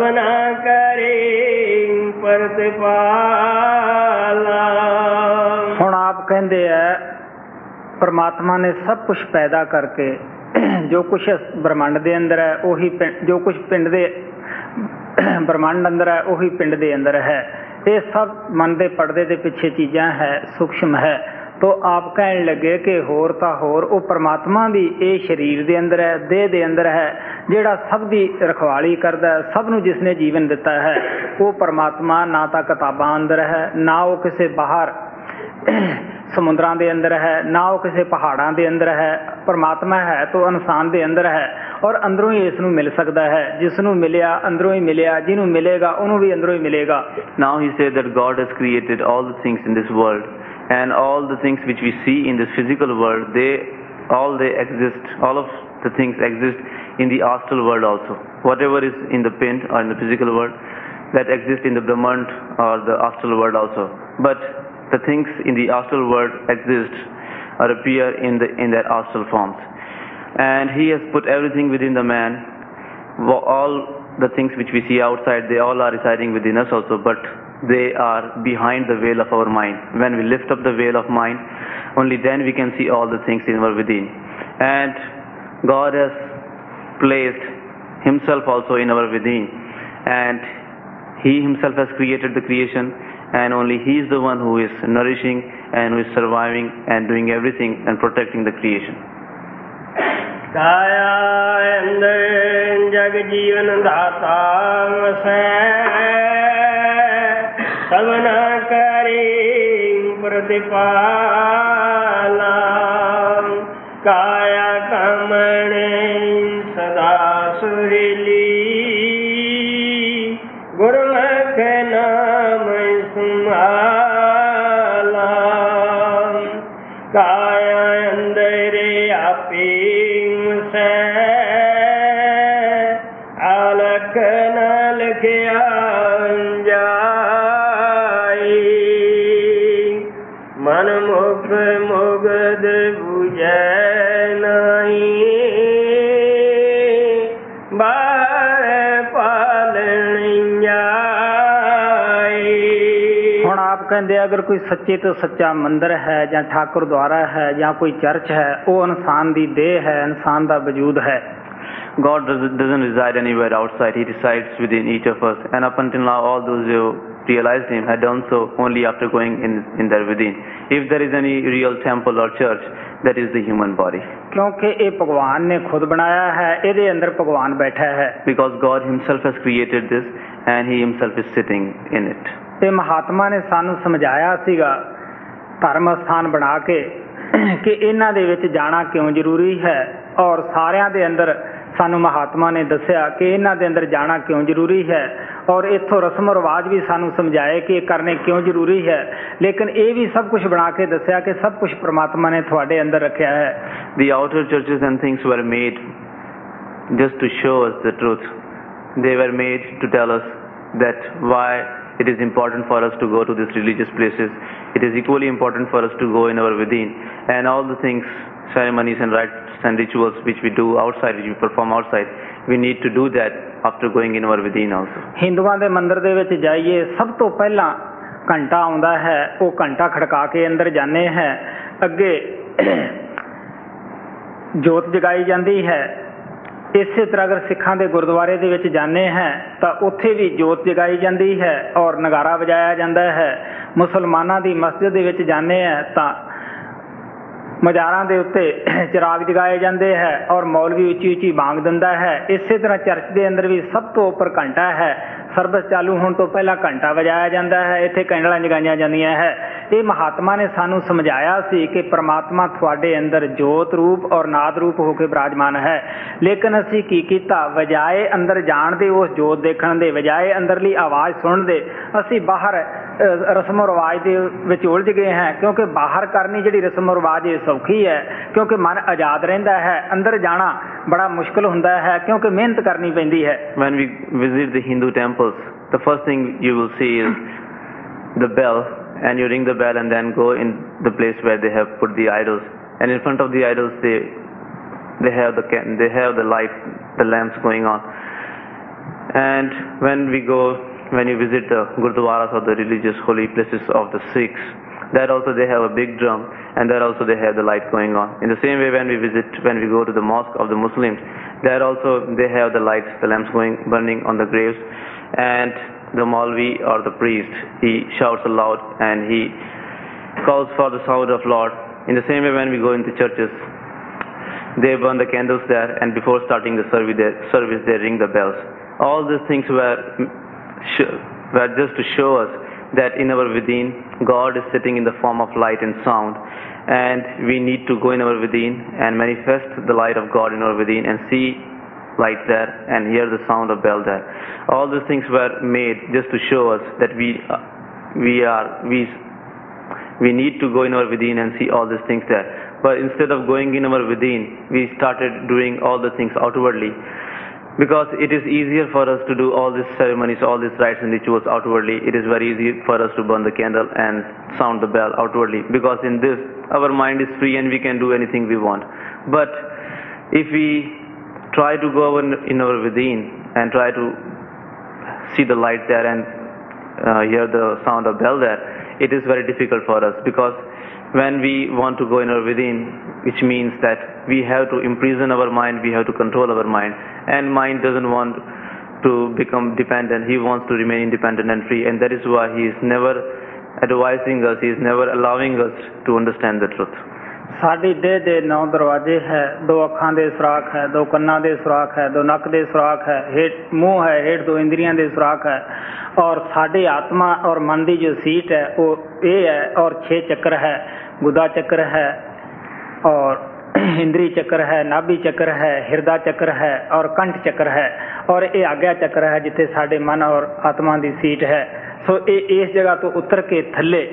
ਸਭਨਾ ਕਰੇ ਪ੍ਰਤਿਪਾਲਾ ਹੁਣ ਆਪ ਕਹਿੰਦੇ ਆ, ਪਰਮਾਤਮਾ ਨੇ ਸਭ ਕੁਝ ਪੈਦਾ ਕਰਕੇ ਜੋ ਕੁਝ ਬ੍ਰਹਮੰਡ ਦੇ ਅੰਦਰ ਹੈ, ਉਹੀ ਪਿੰ- ਜੋ ਕੁਝ ਪਿੰਡ ਦੇ ਬ੍ਰਹਮੰਡ ਅੰਦਰ ਹੈ, ਉਹੀ ਪਿੰਡ ਦੇ ਅੰਦਰ ਹੈ। ਇਹ ਸਭ ਮਨ ਦੇ ਪਰਦੇ ਦੇ ਪਿੱਛੇ ਚੀਜ਼ਾਂ ਹੈ, ਸੂਖਸ਼ਮ ਹੈ। ਤੋ ਆਪ ਕਹਿਣ ਲੱਗੇ ਕਿ ਹੋਰ ਤਾਂ ਹੋਰ ਉਹ ਪਰਮਾਤਮਾ ਵੀ ਇਹ ਸਰੀਰ ਦੇ ਅੰਦਰ ਹੈ ਦੇਹ ਦੇ ਅੰਦਰ ਹੈ ਜਿਹੜਾ ਸਭ ਦੀ ਰਖਵਾਲੀ ਕਰਦਾ ਹੈ ਸਭ ਨੂੰ ਜਿਸਨੇ ਜੀਵਨ ਦਿੱਤਾ ਹੈ ਉਹ ਪਰਮਾਤਮਾ ਨਾ ਤਾਂ ਕਿਤਾਬਾਂ ਅੰਦਰ ਹੈ ਨਾ ਉਹ ਕਿਸੇ ਬਾਹਰ ਸਮੁੰਦਰਾਂ ਦੇ ਅੰਦਰ ਹੈ ਨਾ ਉਹ ਕਿਸੇ ਪਹਾੜਾਂ ਦੇ ਅੰਦਰ ਹੈ ਪਰਮਾਤਮਾ ਹੈ ਤਾਂ ਇਨਸਾਨ ਦੇ ਅੰਦਰ ਹੈ ਔਰ ਅੰਦਰੋਂ ਹੀ ਇਸ ਨੂੰ ਮਿਲ ਸਕਦਾ ਹੈ ਜਿਸ ਨੂੰ ਮਿਲਿਆ ਅੰਦਰੋਂ ਹੀ ਮਿਲਿਆ ਜਿਹਨੂੰ ਮਿਲੇਗਾ ਉਹਨੂੰ ਵੀ ਅੰਦਰੋਂ ਹੀ ਮਿਲੇਗਾ। Now he said that God has created all the things in this world, and all the things which we see in this physical world, they all they exist. All of the things exist in the astral world also. Whatever is in the pind or in the physical world, that exists in the Brahmand or the astral world also. But the things in the astral world exist or appear in the in their astral forms, and He has put everything within the man. All the things which we see outside, they all are residing within us also, but they are behind the veil of our mind. When we lift up the veil of mind, only then we can see all the things in our within. And God has placed Himself also in our within. And He Himself has created the creation, and only He is the one who is nourishing and who is surviving and doing everything and protecting the creation. काया जग भवना करे प्रतिपाला काया कमणे ਹੁਣ ਆਪ ਕਹਿੰਦੇ ਆ, ਅਗਰ ਕੋਈ ਸੱਚੇ ਤੋਂ ਸੱਚਾ ਮੰਦਿਰ ਹੈ ਜਾਂ ਠਾਕੁਰ ਦੁਆਰਾ ਹੈ ਜਾਂ ਕੋਈ ਚਰਚ ਹੈ ਉਹ ਇਨਸਾਨ ਦੀ ਦੇਹ ਹੈ ਇਨਸਾਨ ਦਾ ਵਜੂਦ ਹੈ God doesn't, doesn't reside anywhere outside, He resides within each of us. And up until now, all those who realized Him had done so only after going in, in there within. If there is any real temple or church, that is the human body. ਕਿਉਂਕਿ ਇਹ ਭਗਵਾਨ ਨੇ ਖੁਦ ਬਣਾਇਆ ਹੈ ਇਹਦੇ ਅੰਦਰ ਭਗਵਾਨ ਬੈਠਾ ਹੈ Because God Himself has created this and He Himself is sitting in it. ਤੇ ਮਹਾਤਮਾ ਨੇ ਸਾਨੂੰ ਸਮਝਾਇਆ ਸੀਗਾ ਧਰਮ ਸਥਾਨ ਬਣਾ ਕੇ ਕਿ ਇਹਨਾਂ ਦੇ ਵਿੱਚ ਜਾਣਾ ਕਿਉਂ ਜ਼ਰੂਰੀ ਹੈ ਔਰ ਸਾਰਿਆਂ ਦੇ ਅੰਦਰ ਸਾਨੂੰ ਮਹਾਤਮਾ ਨੇ ਦੱਸਿਆ ਕਿ ਇਹਨਾਂ ਦੇ ਅੰਦਰ ਜਾਣਾ ਕਿਉਂ ਜ਼ਰੂਰੀ ਹੈ ਔਰ ਇੱਥੋਂ ਰਸਮ ਰਿਵਾਜ ਵੀ ਸਾਨੂੰ ਸਮਝਾਏ ਕਿ ਇਹ ਕਰਨੇ ਕਿਉਂ ਜ਼ਰੂਰੀ ਹੈ ਲੇਕਿਨ ਇਹ ਵੀ ਸਭ ਕੁਝ ਬਣਾ ਕੇ ਦੱਸਿਆ ਕਿ ਸਭ ਕੁਝ ਪ੍ਰਮਾਤਮਾ ਨੇ ਤੁਹਾਡੇ ਅੰਦਰ ਰੱਖਿਆ ਹੈ The outer churches and things were made just to show us the truth. They were made to tell us that why it is important for us to go to these religious places. It is equally important for us to go in our within. And all the things, ceremonies and rites and rituals which we do outside, which we perform outside, we need to do that after going in our within also. ਹਿੰਦੂਆਂ ਦੇ ਮੰਦਿਰ ਦੇ ਵਿੱਚ ਜਾਈਏ ਸਭ ਤੋਂ ਪਹਿਲਾਂ ਘੰਟਾ ਆਉਂਦਾ ਹੈ ਉਹ ਘੰਟਾ ਖੜਕਾ ਕੇ ਅੰਦਰ ਜਾਂਦੇ ਹੈ ਅੱਗੇ ਜੋਤ ਜਗਾਈ ਜਾਂਦੀ ਹੈ ਇਸੇ ਤਰ੍ਹਾਂ ਅਗਰ ਸਿੱਖਾਂ ਦੇ ਗੁਰਦੁਆਰੇ ਦੇ ਵਿੱਚ ਜਾਂਦੇ ਹੈ, ਤਾਂ ਉੱਥੇ ਵੀ ਜੋਤ ਜਗਾਈ ਜਾਂਦੀ ਹੈ ਔਰ ਨਗਾਰਾ ਵਜਾਇਆ ਜਾਂਦਾ ਹੈ। ਮੁਸਲਮਾਨਾਂ ਦੀ ਮਸਜਿਦ ਦੇ ਵਿੱਚ ਜਾਂਦੇ ਹੈ, ਤਾਂ ਮਜ਼ਾਰਾਂ ਦੇ ਉੱਤੇ [CLEARS THROAT] ਚਿਰਾਗ ਜਗਾਏ ਜਾਂਦੇ ਹੈ ਔਰ ਮੌਲਵੀ ਉੱਚੀ ਉੱਚੀ ਬਾਂਗ ਦਿੰਦਾ ਹੈ। ਇਸੇ ਤਰ੍ਹਾਂ ਚਰਚ ਦੇ ਅੰਦਰ ਵੀ ਸਭ ਤੋਂ ਉੱਪਰ ਘੰਟਾ ਹੈ। ਸਰਬਸ ਚਾਲੂ ਹੋਣ ਤੋਂ ਪਹਿਲਾਂ ਘੰਟਾ ਵਜਾਇਆ ਜਾਂਦਾ ਹੈ। ਇੱਥੇ ਕੈਂਡਲਾਂ ਜਗਾਈਆਂ ਜਾਂਦੀਆਂ ਹੈ। ਇਹ ਮਹਾਤਮਾ ਨੇ ਸਾਨੂੰ ਸਮਝਾਇਆ ਸੀ ਕਿ ਪ੍ਰਮਾਤਮਾ ਤੁਹਾਡੇ ਅੰਦਰ ਜੋਤ ਰੂਪ ਔਰ ਨਾਦ ਰੂਪ ਹੋ ਕੇ ਬਿਰਾਜਮਾਨ ਹੈ। ਲੇਕਿਨ ਅਸੀਂ ਕੀ ਕੀਤਾ? ਵਜਾਏ ਅੰਦਰ ਜਾਣ ਦੇ ਉਸ ਜੋਤ ਦੇਖਣ ਦੇ ਵਜਾਏ ਅੰਦਰਲੀ ਆਵਾਜ਼ ਸੁਣਨ ਦੇ ਅਸੀਂ ਬਾਹਰ ਅ, ਰਸਮ ਰਿਵਾਜ ਦੇ ਵਿੱਚ ਉਲਝ ਗਏ ਹਾਂ ਕਿਉਂਕਿ ਬਾਹਰ ਕਰਨੀ ਜਿਹੜੀ ਰਸਮ ਰਿਵਾਜ ਇਹ ਸੌਖੀ ਹੈ ਕਿਉਂਕਿ ਮਨ ਆਜ਼ਾਦ ਰਹਿੰਦਾ ਹੈ ਅੰਦਰ ਜਾਣਾ ਬੜਾ ਮੁਸ਼ਕਲ ਹੁੰਦਾ ਹੈ ਕਿਉਂਕਿ ਮਿਹਨਤ ਕਰਨੀ ਪੈਂਦੀ ਹੈ। When we visit the Hindu temples, the first thing you will see is the bell, and you ring the bell and then go in the place where they have put the idols. And in front of the idols, they they have the they have the light, the lamps going on. And when we go, when you visit the gurdwaras or the religious holy places of the Sikhs, there also they have a big drum and there also they have the light going on. In the same way when we visit, when we go to the mosque of the Muslims, there also they have the lights, the lamps going, burning on the graves and the Maulvi or the priest, he shouts aloud and he calls for the sound of Lord. In the same way when we go into churches, they burn the candles there and before starting the service they, ring the bells. All these things were, were just to show us that in our within, God is sitting in the form of light and sound. And we need to go in our within and manifest the light of God in our within and see light there and hear the sound of bell there. All these things were made just to show us that we, uh, we are, we, we need to go in our within and see all these things there. But instead of going in our within, we started doing all the things outwardly because it is easier for us to do all these ceremonies, all these rites and rituals outwardly. It is very easy for us to burn the candle and sound the bell outwardly because in this our mind is free and we can do anything we want. But if we try to go in our within and try to see the light there and uh, hear the sound of bell there, it is very difficult for us because when we want to go in our within, which means that we have to imprison our mind, we have to control our mind, and mind doesn't want to become dependent, he wants to remain independent and free, and that is why he is never advising us, he is never allowing us to understand the truth. ਸਾਡੀ ਦੇਹ ਦੇ ਨੌ ਦਰਵਾਜ਼ੇ ਹੈ, ਦੋ ਅੱਖਾਂ ਦੇ ਸੁਰਾਖ ਹੈ, ਦੋ ਕੰਨਾਂ ਦੇ ਸੁਰਾਖ ਹੈ, ਦੋ ਨੱਕ ਦੇ ਸੁਰਾਖ ਹੈ, ਹੇਠ ਮੂੰਹ ਹੈ, ਹੇਠ ਦੋ ਇੰਦਰੀਆਂ ਦੇ ਸੁਰਾਖ ਹੈ। ਔਰ ਸਾਡੇ ਆਤਮਾ ਔਰ ਮਨ ਦੀ ਜੋ ਸੀਟ ਹੈ, ਉਹ ਇਹ ਹੈ ਔਰ 6 ਚੱਕਰ ਹੈ, ਗੁਦਾ ਚੱਕਰ ਹੈ ਔਰ ਇੰਦਰੀ ਚੱਕਰ ਹੈ, ਨਾਭੀ ਚੱਕਰ ਹੈ, ਹਿਰਦਾ ਚੱਕਰ ਹੈ ਔਰ ਕੰਠ ਚੱਕਰ ਹੈ। ਔਰ ਇਹ ਆਗਿਆ ਚੱਕਰ ਹੈ ਜਿੱਥੇ ਸਾਡੇ ਮਨ ਔਰ ਆਤਮਾ ਦੀ ਸੀਟ ਹੈ। ਸੋ ਇਹ ਇਸ ਜਗ੍ਹਾ ਤੋਂ ਉਤਰ ਕੇ ਥੱਲੇ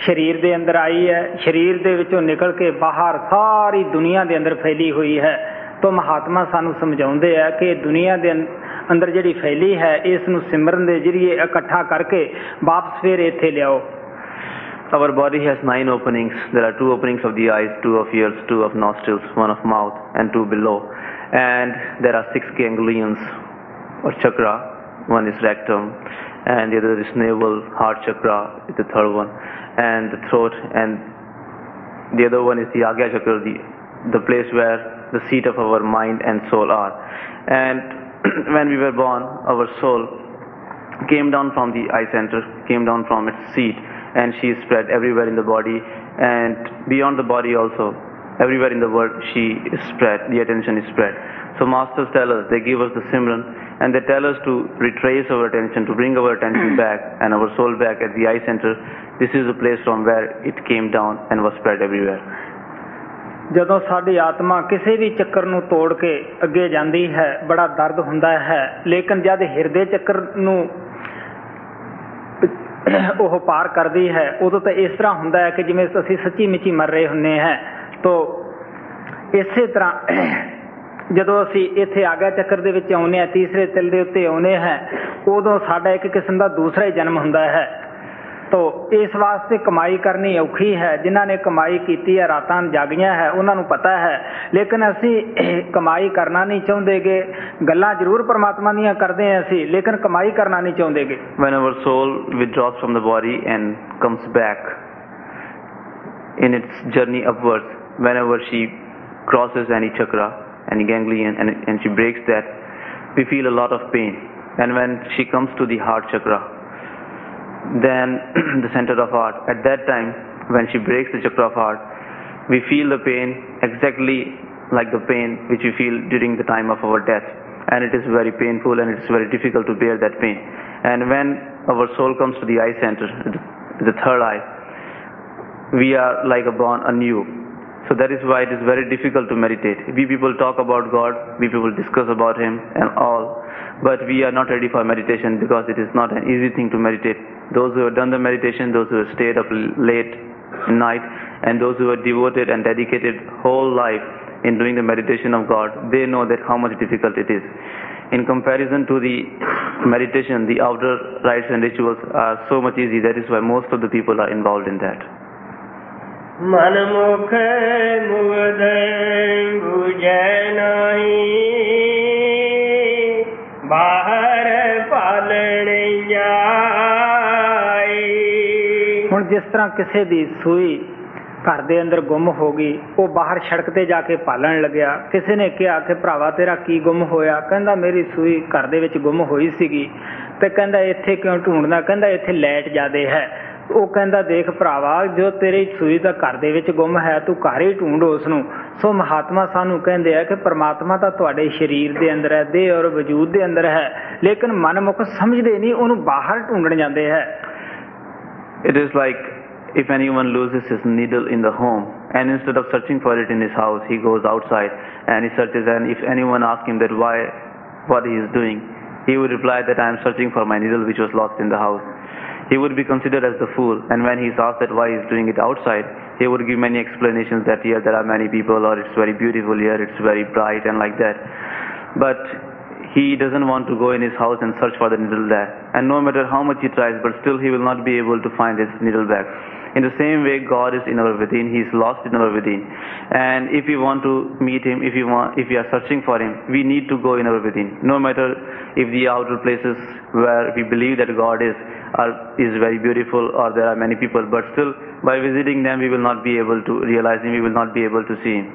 ਸਰੀਰ ਦੇ ਅੰਦਰ ਆਈ ਹੈ ਸਰੀਰ ਦੇ ਵਿੱਚੋਂ ਨਿਕਲ ਕੇ ਬਾਹਰ ਸਾਰੀ ਦੁਨੀਆ ਦੇ ਅੰਦਰ ਫੈਲੀ ਹੋਈ ਹੈ ਤੋਂ ਮਹਾਤਮਾ ਸਾਨੂੰ ਸਮਝਾਉਂਦੇ ਆ ਕਿ ਦੁਨੀਆ ਦੇ ਅੰਦਰ ਜਿਹੜੀ ਫੈਲੀ ਹੈ ਇਸ ਨੂੰ ਸਿਮਰਨ ਦੇ ਜਰੀਏ ਇਕੱਠਾ ਕਰਕੇ ਵਾਪਸ ਫੇਰ ਇੱਥੇ ਲਿਆਓ Our body has nine openings. There are two openings of the eyes, two of ears, two of nostrils, one of mouth, and two below. And there are six ganglions or chakra. One is rectum, and the other is navel, heart chakra is the third one, and the throat, and the other one is the agya the, the place where the seat of our mind and soul are. And [CLEARS THROAT] when we were born, our soul came down from the eye center, came down from its seat, and she is spread everywhere in the body and beyond the body also. Everywhere in the world she is spread, the attention is spread. So masters tell us, they give us the Simran and they tell us to retrace our attention, to bring our attention back and our soul back at the eye center. This is the place from where it came down and was spread everywhere. ਜਦੋਂ ਸਾਡੀ ਆਤਮਾ ਕਿਸੇ ਵੀ ਚੱਕਰ ਨੂੰ ਤੋੜ ਕੇ ਅੱਗੇ ਜਾਂਦੀ ਹੈ ਬੜਾ ਦਰਦ ਹੁੰਦਾ ਹੈ ਲੇਕਿਨ ਜਦ ਹਿਰਦੇ ਚੱਕਰ ਨੂੰ ਉਹ ਪਾਰ ਕਰਦੀ ਹੈ ਉਦੋਂ ਤਾਂ ਇਸ ਤਰ੍ਹਾਂ ਹੁੰਦਾ ਹੈ ਕਿ ਜਿਵੇਂ ਅਸੀਂ ਸੱਚੀ ਮਿੱਚੀ ਮਰ ਰਹੇ ਹੁੰਨੇ ਹੈ ਤੋ ਇਸੇ ਤਰ੍ਹਾਂ ਜਦੋਂ ਅਸੀਂ ਇੱਥੇ ਆਗਿਆ ਚੱਕਰ ਦੇ ਵਿੱਚ ਆਉਨੇ ਆ ਤੀਸਰੇ ਤਿਲ ਦੇ ਉੱਤੇ ਆਉਨੇ ਹੈ ਉਦੋਂ ਸਾਡਾ ਇੱਕ ਕਿਸਮ ਦਾ ਦੂਸਰਾ ਹੀ ਜਨਮ ਹੁੰਦਾ ਹੈ। ਤੋ ਇਸ ਵਾਸਤੇ ਕਮਾਈ ਕਰਨੀ ਔਖੀ ਹੈ। ਜਿਨ੍ਹਾਂ ਨੇ ਕਮਾਈ ਕੀਤੀ ਹੈ ਰਾਤਾਂ ਜਾਗੀਆਂ ਹੈ ਉਹਨਾਂ ਨੂੰ ਪਤਾ ਹੈ। ਲੇਕਿਨ ਅਸੀਂ ਕਮਾਈ ਕਰਨਾ ਨਹੀਂ ਚਾਹੁੰਦੇਗੇ। ਗੱਲਾਂ ਜ਼ਰੂਰ ਪਰਮਾਤਮਾ ਦੀਆਂ ਕਰਦੇ ਹਾਂ ਅਸੀਂ ਲੇਕਿਨ ਕਮਾਈ ਕਰਨਾ ਨਹੀਂ ਚਾਹੁੰਦੇਗੇ। When our soul withdraws from the body and comes back in its journey upwards, whenever she crosses any chakra, any ganglion, and, and she breaks that, we feel a lot of pain. And when she comes to the heart chakra, then [CLEARS THROAT] the center of heart, at that time, when she breaks the chakra of heart, we feel the pain exactly like the pain which we feel during the time of our death. And it is very painful and it is very difficult to bear that pain. And when our soul comes to the eye center, the third eye, we are like a born anew. So that is why it is very difficult to meditate. We people talk about God, we people discuss about Him and all, but we are not ready for meditation because it is not an easy thing to meditate. Those who have done the meditation, those who have stayed up late night, and those who are devoted and dedicated whole life in doing the meditation of God, they know that how much difficult it is. In comparison to the meditation, the outer rites and rituals are so much easy. That is why most of the people are involved in that. ਮਨ ਮੁਖ ਮੁਗਦ ਬੁਝੈ ਨਹੀਂ, ਬਾਹਰ ਪਾਲਣ ਜਾਈ ਹੁਣ ਜਿਸ ਤਰ੍ਹਾਂ ਕਿਸੇ ਦੀ ਸੂਈ ਘਰ ਦੇ ਅੰਦਰ ਗੁੰਮ ਹੋ ਗਈ, ਉਹ ਬਾਹਰ ਸੜਕ ਤੇ ਜਾ ਕੇ ਭਾਲਣ ਲੱਗਿਆ। ਕਿਸੇ ਨੇ ਕਿਹਾ ਕਿ ਭਰਾਵਾ, ਤੇਰਾ ਕੀ ਗੁੰਮ ਹੋਇਆ? ਕਹਿੰਦਾ, ਮੇਰੀ ਸੂਈ ਘਰ ਦੇ ਵਿੱਚ ਗੁੰਮ ਹੋਈ ਸੀਗੀ। ਤੇ ਕਹਿੰਦਾ, ਇੱਥੇ ਕਿਉਂ ਢੂੰਡਦਾ ਕਹਿੰਦਾ, ਇੱਥੇ ਲਾਈਟ ਜ਼ਿਆਦੇ ਹੈ। ਉਹ ਕਹਿੰਦਾ ਦੇਖ ਭਰਾਵਾ ਜੋ ਤੇਰੀ ਸੂਈ ਦਾ ਘਰ ਦੇ ਵਿੱਚ ਗੁੰਮ ਹੈ ਤੂੰ ਘਰ ਹੀ ਢੂੰਡ ਉਸ ਨੂੰ ਸੋ ਮਹਾਤਮਾ ਸਾਨੂੰ ਕਹਿੰਦੇ ਆ ਕਿ ਪ੍ਰਮਾਤਮਾ ਤਾਂ ਤੁਹਾਡੇ ਸਰੀਰ ਦੇ ਅੰਦਰ ਹੈ ਦੇਹ ਔਰ ਵਜੂਦ ਦੇ ਅੰਦਰ ਹੈ ਲੇਕਿਨ ਮਨਮੁਖ ਸਮਝਦੇ ਨਹੀਂ ਉਹਨੂੰ ਬਾਹਰ ਢੂੰਡਣ ਜਾਂਦੇ ਹੈ It is like if anyone loses his needle in the home and instead of searching for it in his house, he goes outside and he searches and if anyone asks him that why, what he is doing, he would reply that I am searching for my needle which was lost in the house. He would be considered as the fool and when he is asked that why he is doing it outside, he would give many explanations that here there are many people or it's very beautiful here, it's very bright and like that. But he doesn't want to go in his house and search for the needle there. And no matter how much he tries, but still he will not be able to find his needle back. In the same way, God is in our within. He is lost in our within. And if we want to meet Him, if we want, if we are searching for Him, we need to go in our within. No matter if the outer places where we believe that God is are, is very beautiful or there are many people, but still by visiting them we will not be able to realize Him. We will not be able to see Him.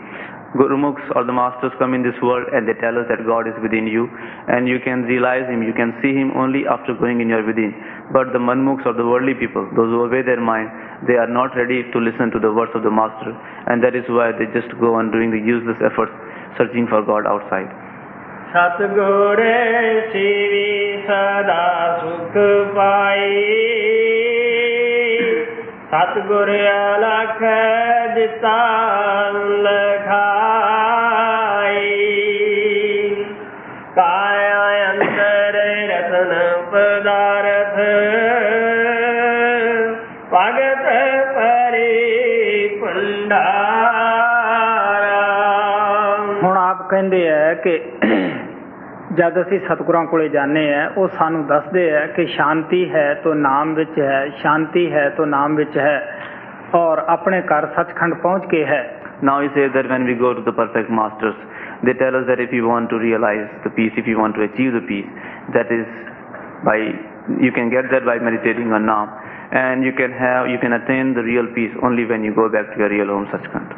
Gurumukhs or the masters come in this world and they tell us that God is within you and you can realize Him, you can see Him only after going in your within. But the manmukhs or the worldly people, those who obey their mind, they are not ready to listen to the words of the master and that is why they just go on doing the useless efforts searching for God outside. ਸਤਗੁਰ ਸੇਵੀ ਸਦਾ ਸੁਖ ਪਾਈ ਸਤਗੁਰ ਅਲਖ ਦਿੱਤਾ ਲਖਾਈ ਕਾਇਆ ਅੰਤਰ ਰਤਨ ਪਦਾਰਥ ਭਗਤ ਪਰੇ ਭੰਡਾਰਾ ਹੁਣ ਆਪ ਕਹਿੰਦੇ ਆ ਕਿ ਜਦ ਅਸੀਂ ਸਤਿਗੁਰਾਂ ਕੋਲੇ ਜਾਂਦੇ ਆ ਉਹ ਸਾਨੂੰ ਦੱਸਦੇ ਆ ਕਿ ਸ਼ਾਂਤੀ ਹੈ ਤਾਂ ਨਾਮ ਵਿੱਚ ਹੈ ਸ਼ਾਂਤੀ ਹੈ ਤਾਂ ਨਾਮ ਵਿੱਚ ਹੈ ਔਰ ਆਪਣੇ ਘਰ ਸੱਚਖੰਡ ਪਹੁੰਚ ਕੇ ਹੈ Now he says that when we go to the perfect masters, they tell us that if you want to realize the peace, if you want to achieve the peace, that is by you can get that by meditating on Nam, and you can have you can attain the real peace only when you go back to your real home, Sachkhand.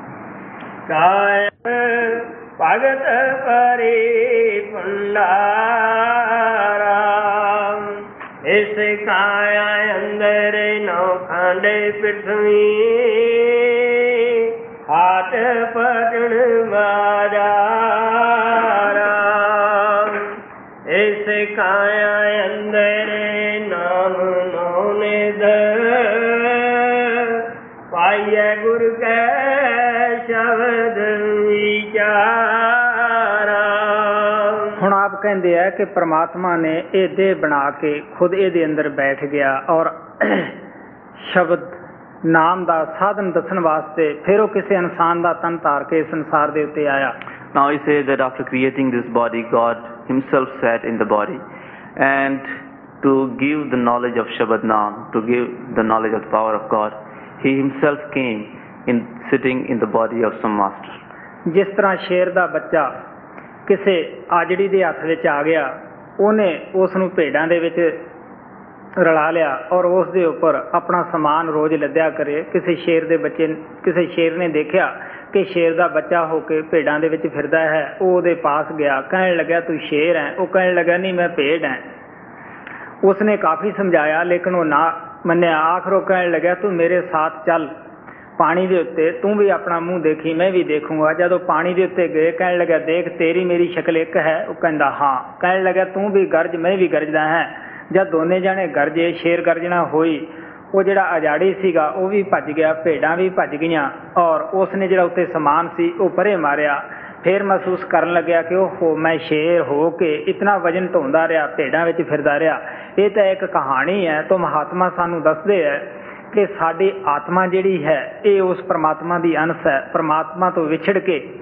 भगत परे पंडाराम इस काया अंदर नौ खंड पृथ्वी। हाथ पटण बाजा। ਆਪ ਕਹਿੰਦੇ ਆ ਕਿ ਪ੍ਰਮਾਤਮਾ ਨੇ ਇਹ ਦੇਹ ਬਣਾ ਕੇ ਖੁਦ ਇਹਦੇ ਅੰਦਰ ਬੈਠ ਗਿਆ ਔਰ ਸ਼ਬਦ ਨਾਮ ਦਾ ਸਾਧਨ ਦੱਸਣ ਵਾਸਤੇ ਫਿਰ ਉਹ ਕਿਸੇ ਇਨਸਾਨ ਦਾ ਤਨ ਧਾਰ ਕੇ ਇਸ ਸੰਸਾਰ ਦੇ ਉੱਤੇ ਆਇਆ Now he says that after creating this body, God himself sat in the body. And to give the knowledge of Shabad Naam, to give the knowledge of the power of God, he himself came in sitting in the body of some master. ਜਿਸ ਤਰ੍ਹਾਂ ਸ਼ੇਰ ਦਾ ਬੱਚਾ ਕਿਸੇ ਆਜੜੀ ਦੇ ਹੱਥ ਵਿੱਚ ਆ ਗਿਆ, ਉਹਨੇ ਉਸ ਨੂੰ ਭੇਡਾਂ ਦੇ ਵਿੱਚ ਰਲਾ ਲਿਆ ਔਰ ਉਸ ਦੇ ਉੱਪਰ ਆਪਣਾ ਸਮਾਨ ਰੋਜ਼ ਲੱਦਿਆ ਕਰੇ। ਕਿਸੇ ਸ਼ੇਰ ਦੇ ਬੱਚੇ, ਕਿਸੇ ਸ਼ੇਰ ਨੇ ਦੇਖਿਆ ਕਿ ਸ਼ੇਰ ਦਾ ਬੱਚਾ ਹੋ ਕੇ ਭੇਡਾਂ ਦੇ ਵਿੱਚ ਫਿਰਦਾ ਹੈ। ਉਹ ਉਹਦੇ ਪਾਸ ਗਿਆ, ਕਹਿਣ ਲੱਗਾ ਤੂੰ ਸ਼ੇਰ ਹੈ? ਉਹ ਕਹਿਣ ਲੱਗਾ ਨਹੀਂ, ਮੈਂ ਭੇਡ ਹਾਂ। ਉਸਨੇ ਕਾਫੀ ਸਮਝਾਇਆ, ਲੇਕਿਨ ਉਹ ਨਾ ਮੰਨਿਆ। ਆਖਰ ਉਹ ਕਹਿਣ ਲੱਗਾ ਤੂੰ ਮੇਰੇ ਸਾਥ ਚੱਲ। ਪਾਣੀ ਦੇ ਉੱਤੇ, ਤੂੰ ਵੀ ਆਪਣਾ ਮੂੰਹ ਦੇਖੀ, ਮੈਂ ਵੀ ਦੇਖੂੰਗਾ। ਜਦੋਂ ਪਾਣੀ ਦੇ ਉੱਤੇ ਗਏ, ਕਹਿਣ ਲੱਗਾ ਦੇਖ, ਤੇਰੀ ਮੇਰੀ ਸ਼ਕਲ ਇੱਕ ਹੈ। ਉਹ ਕਹਿੰਦਾ, ਹਾਂ। ਕਹਿਣ ਲੱਗਾ ਤੂੰ ਵੀ ਗਰਜ, ਮੈਂ ਵੀ ਗਰਜਦਾ ਹਾਂ। ਜਦ ਦੋਨੇ ਜਾਣੇ ਗਰਜੇ, ਸ਼ੇਰ ਗਰਜਣਾ ਹੋਈ, ਉਹ ਜਿਹੜਾ ਅਜਾੜੀ ਸੀਗਾ, ਉਹ ਵੀ ਭੱਜ ਗਿਆ, ਭੇਡਾਂ ਵੀ ਭੱਜ ਗਈਆਂ, ਔਰ ਉਸ ਨੇ ਜਿਹੜਾ ਉੱਤੇ ਸਮਾਨ ਸੀ, ਉਹ ਪਰੇ ਮਾਰਿਆ। ਫਿਰ ਮਹਿਸੂਸ ਕਰਨ ਲੱਗਿਆ ਕਿ ਉਹ ਹੋ ਮੈਂ ਸ਼ੇਰ ਹੋ ਕੇ ਇਤਨਾ ਵਜਨ ਢੋਂਦਾ ਰਿਹਾ, ਭੇਡਾਂ ਵਿੱਚ ਫਿਰਦਾ ਰਿਹਾ। ਇਹ ਤਾਂ ਇੱਕ ਕਹਾਣੀ ਹੈ, ਤੋਂ ਮਹਾਤਮਾ ਸਾਨੂੰ ਦੱਸਦੇ ਹੈ ਕਿ ਸਾਡੀ ਆਤਮਾ ਜਿਹੜੀ ਹੈ, ਇਹ ਉਸ ਪ੍ਰਮਾਤਮਾ ਦੀ ਅੰਸ਼ ਹੈ। ਪ੍ਰਮਾਤਮਾ ਤੋਂ ਵਿਛੜ ਕੇ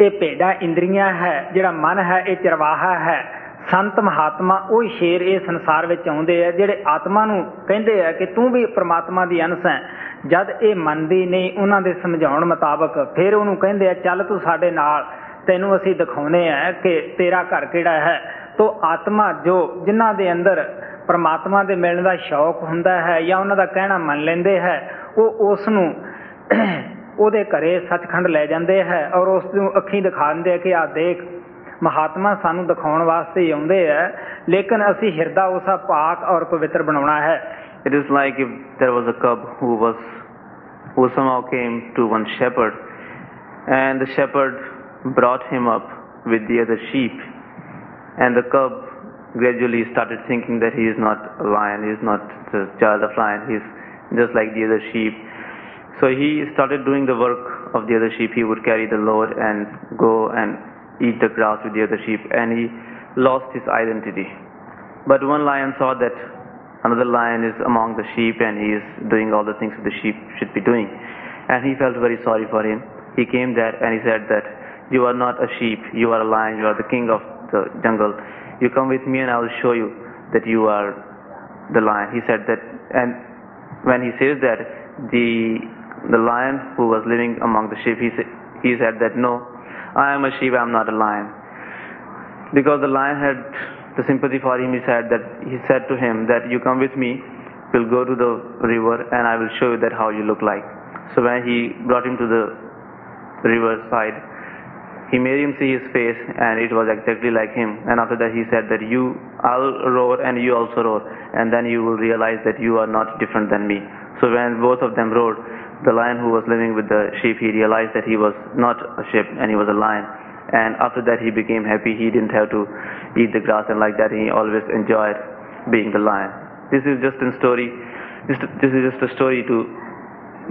ਇਹ ਭੇਡਾਂ ਇੰਦਰੀਆਂ ਹੈ, ਜਿਹੜਾ ਮਨ ਹੈ, ਇਹ ਚਰਵਾਹਾ ਹੈ। ਸੰਤ ਮਹਾਤਮਾ ਉਹ ਸ਼ੇਰ ਇਹ ਸੰਸਾਰ ਵਿੱਚ ਆਉਂਦੇ ਆ, ਜਿਹੜੇ ਆਤਮਾ ਨੂੰ ਕਹਿੰਦੇ ਆ ਕਿ ਤੂੰ ਵੀ ਪ੍ਰਮਾਤਮਾ ਦੀ ਅੰਸ਼ ਹੈ। ਜਦ ਇਹ ਮੰਨਦੀ ਨਹੀਂ, ਉਹਨਾਂ ਦੇ ਸਮਝਾਉਣ ਮੁਤਾਬਕ ਫਿਰ ਉਹਨੂੰ ਕਹਿੰਦੇ ਆ, ਚੱਲ ਤੂੰ ਸਾਡੇ ਨਾਲ, ਤੈਨੂੰ ਅਸੀਂ ਦਿਖਾਉਨੇ ਆ ਕਿ ਤੇਰਾ ਘਰ ਕਿਹੜਾ ਹੈ। ਤੋ ਆਤਮਾ ਜੋ ਜਿਨ੍ਹਾਂ ਦੇ ਅੰਦਰ ਪਰਮਾਤਮਾ ਦੇ ਮਿਲਣ ਦਾ ਸ਼ੌਕ ਹੁੰਦਾ ਹੈ ਜਾਂ ਉਹਨਾਂ ਦਾ ਕਹਿਣਾ ਮੰਨ ਲੈਂਦੇ ਹੈ ਉਹ ਉਸ ਨੂੰ ਉਹਦੇ ਘਰੇ ਸੱਚਖੰਡ ਲੈ ਜਾਂਦੇ ਹੈ ਔਰ ਉਸ ਨੂੰ ਅੱਖੀਂ ਦਿਖਾ ਦਿੰਦੇ ਆ ਕਿ ਆ ਦੇਖ ਮਹਾਤਮਾ ਸਾਨੂੰ ਦਿਖਾਉਣ ਵਾਸਤੇ ਹੀ ਆਉਂਦੇ ਹੈ ਲੇਕਿਨ ਅਸੀਂ ਹਿਰਦਾ ਉਸਾ ਪਾਕ ਔਰ ਪਵਿੱਤਰ ਬਣਾਉਣਾ ਹੈ It is like if there was a cub who was who somehow came to one shepherd and the shepherd brought him up with the other sheep and the cub gradually started thinking that he is not a lion, he is not the child of lion, he is just like the other sheep. So he started doing the work of the other sheep. He would carry the load and go and eat the grass with the other sheep and he lost his identity. But one lion saw that another lion is among the sheep and he is doing all the things that the sheep should be doing. And he felt very sorry for him. He came there and he said that you are not a sheep, you are a lion, you are the king of the jungle. You come with me and I will show you that you are the lion. He said that and when he says that the the lion who was living among the sheep he, sa- he said that no I am a sheep I am not a lion because the lion had the sympathy for him he said that he said to him that you come with me we'll go to the river and I will show you that how you look like so when he brought him to the river side he made him see his face and it was exactly like him. And after that he said that you I'll roar and you also roar. And then you will realize that you are not different than me. So when both of them roared the lion who was living with the sheep he realized that he was not a sheep and he was a lion. And after that he became happy. He didn't have to eat the grass and like that. He always enjoyed being the lion. This is just a story this, this is just a story to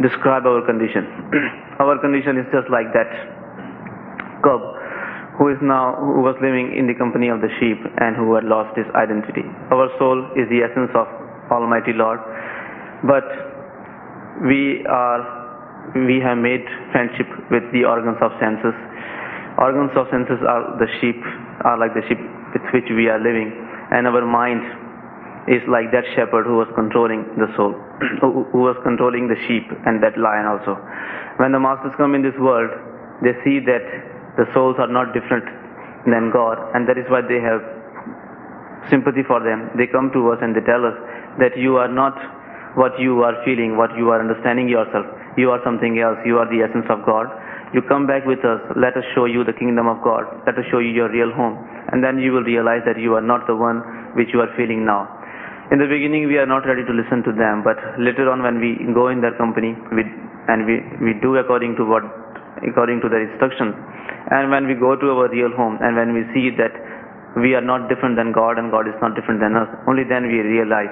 describe our condition. [CLEARS THROAT] Our condition is just like that cub who is now who was living in the company of the sheep and who had lost his identity. Our soul is the essence of almighty lord but we are we have made friendship with the organs of senses. Organs of senses are the sheep are like the sheep with which we are living and our mind is like that shepherd who was controlling the soul [CLEARS THROAT] who who was controlling the sheep and that lion also. When the masters come in this world they see that the souls are not different than god and that is why they have sympathy for them. They come to us and they tell us that you are not what you are feeling what you are understanding yourself. You are something else. You are the essence of god. You come back with us. Let us show you the kingdom of god. Let us show you your real home. And then you will realize that you are not the one which you are feeling now. In the beginning we are not ready to listen to them but later on when we go in their company we, and we, we do according to what according to their instructions and when we go to our real home and when we see that we are not different than God and God is not different than us only then we realize.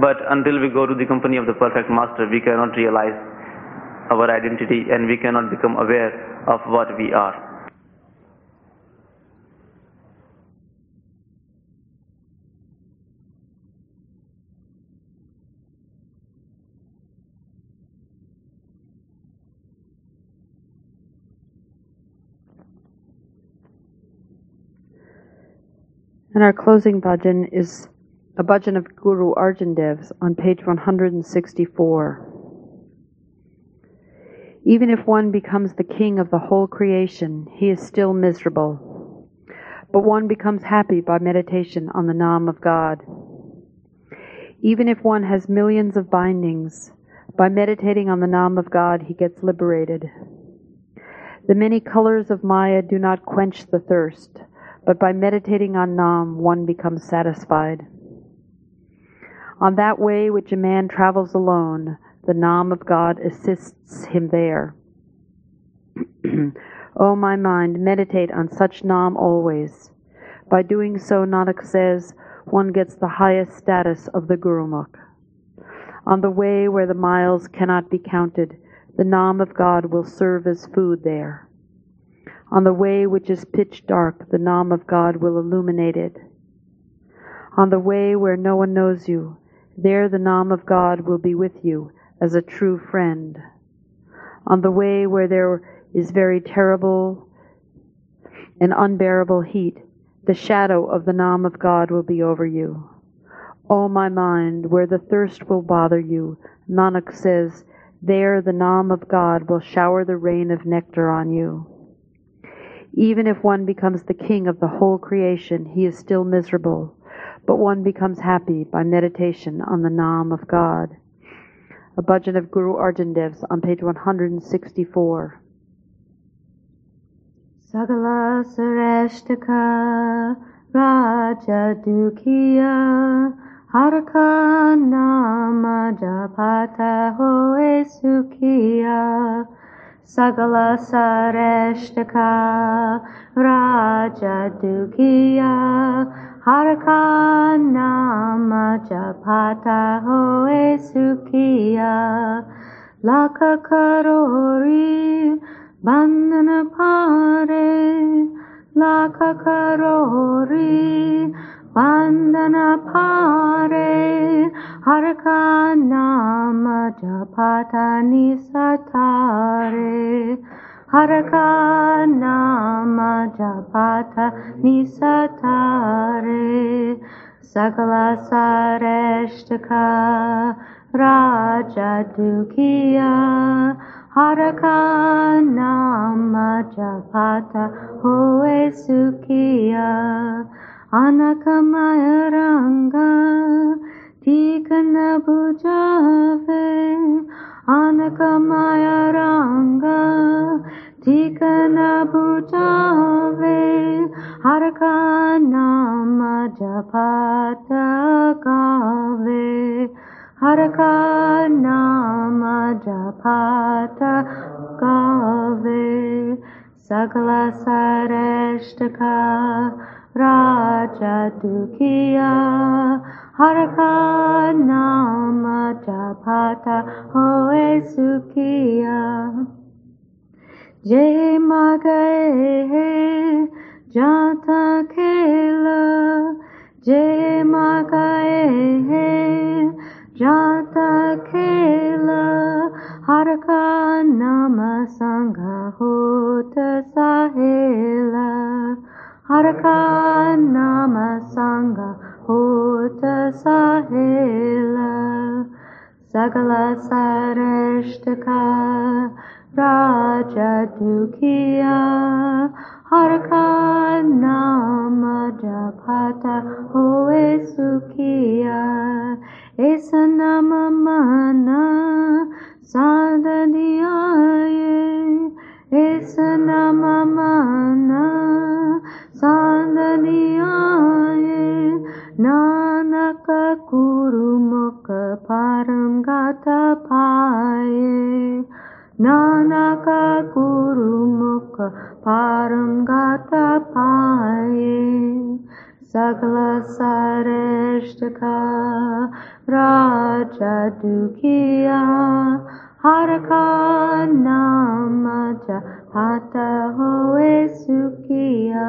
But until we go to the company of the perfect master we cannot realize our identity and we cannot become aware of what we are And our closing bhajan is a bhajan of Guru Arjan Dev's on page 164. Even if one becomes the king of the whole creation, he is still miserable. But one becomes happy by meditation on the Nam of God. Even if one has millions of bindings, by meditating on the Nam of God, he gets liberated. The many colors of Maya do not quench the thirst, but by meditating on Nam, one becomes satisfied. On that way which a man travels alone, the Nam of God assists him there. [CLEARS THROAT] o my mind, meditate on such Nam always. By doing so, Nanak says, one gets the highest status of the Gurumukh. On the way where the miles cannot be counted, the Nam of God will serve as food there. On the way which is pitch dark, the Nam of God will illuminate it. On the way where no one knows you, there the Nam of God will be with you as a true friend. On the way where there is very terrible and unbearable heat, the shadow of the Nam of God will be over you. O my mind, where the thirst will bother you, Nanak says, there the Nam of God will shower the rain of nectar on you. Even if one becomes the king of the whole creation, he is still miserable, but one becomes happy by meditation on the Nam of God. A bhajan of Guru Arjan Dev's on page 164. Sagala Sareshtaka Raja Dukhiya Haraka Nama Japata Hoe सकल सरेष्ट का राजा दुखिया हर का नाम चपाता होए सुखिया लाख करोरी बंधन पारे lakh Karori Dukhiya Haraka Nama Japata Hoe Sukhiya Laka Karori Bandhana Pare Laka Karori Bandhana Pare Haraka Nama Japata Nisatare Haraka Nama Japata Nisatare Sagala Sareshtaka Raja Dukhiya Haraka Nama Japata Hoe Sukhiya Anakamaya Ranga Tikana Bujave Anakamaya Ranga Tikana Bujave Haraka Nama Japata Kave Haraka Nama Japata Kave Sagala Sareshtaka Raja Dukhiya Haraka Nama Japata Hoe Sukhiya Jai Magae Jata Kela Jai Magae Jata Kela Haraka Nama Sangha Hota Sahela Haraka Nama Sangha Hota Sahela Sagala Sareshtaka Raja Dukhiya Haraka Nama Japata Hoe Sukhiya Esa Nama Mana Sadadiyaye Esa Nama Mana Nanak कुरुमुख परम गत पाए नानक कुरुमुख परम गत पाए सकल श्रेष्ठ का राजा दुखिया, हर का नाम जहात हुए सुखिया।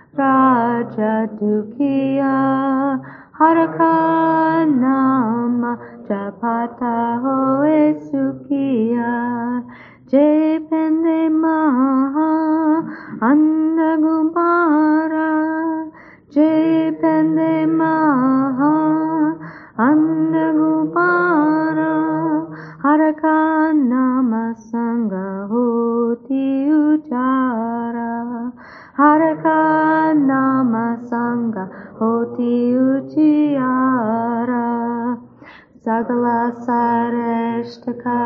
Uha Sangatosa Sagala Sareshtaka Raja Dukhiya Haraka Nama Japata Hoe Sukhiya Jai Pende Maha Andagumbara Jai Pende Maha Andagumbara Haraka Nama Sangha Hoti Ujara Haraka Nama Sangha Hoti Ujiara Sagala Sareshtaka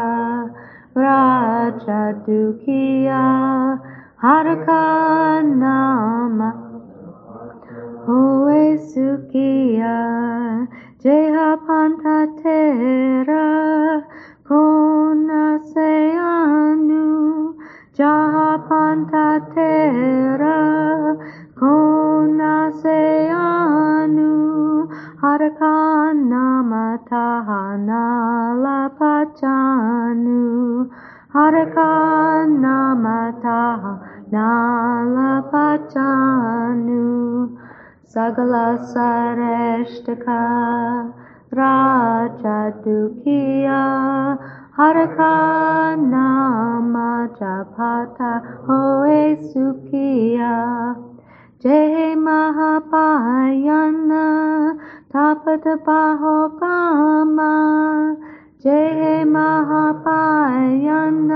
Raja Dukhiya Haraka Nama Hoe Sukhiya Jeha Panta Lapachanu Haraka Nama Tahana Nala Pachanu Sagala Sareshtaka Raja Dukiya Haraka Nama Japata Hoe Sukhiya Jai Mahapayana Tapata जय महापायन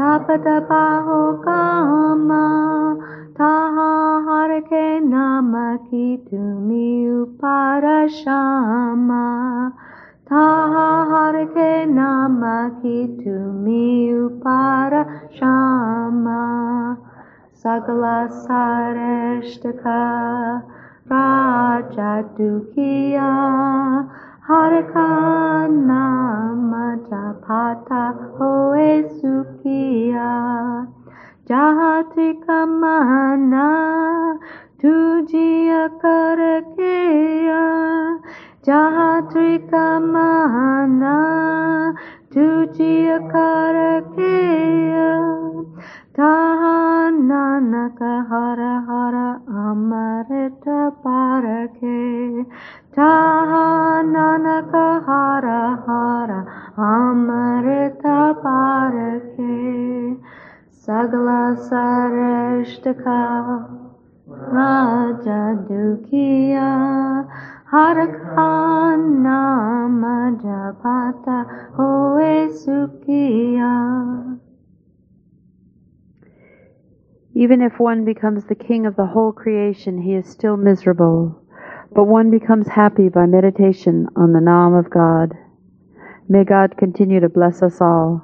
थाप तपाहो कामा थाहा के नाम की तुम्ही उपारशामा थाहा हरखे नाम की तुम्ही उपारशामा। सकला सारेष्ट का राजा दुखिया Raja Dukiya Haraka Nama Japata Hoe Sukhiya Jahatrika Mana Tujia Karakeya Jahatrika Mana Tujia Karakeya Tahananaka Hara Hara Amarita Parake Tahananaka Hara Hara Amarita Parake Sagala Sareshtaka Raja Dukiya Harakan Nama Japata Hoe Sukhiya Even if one becomes the king of the whole creation, he is still miserable. But one becomes happy by meditation on the Naam of God. May God continue to bless us all.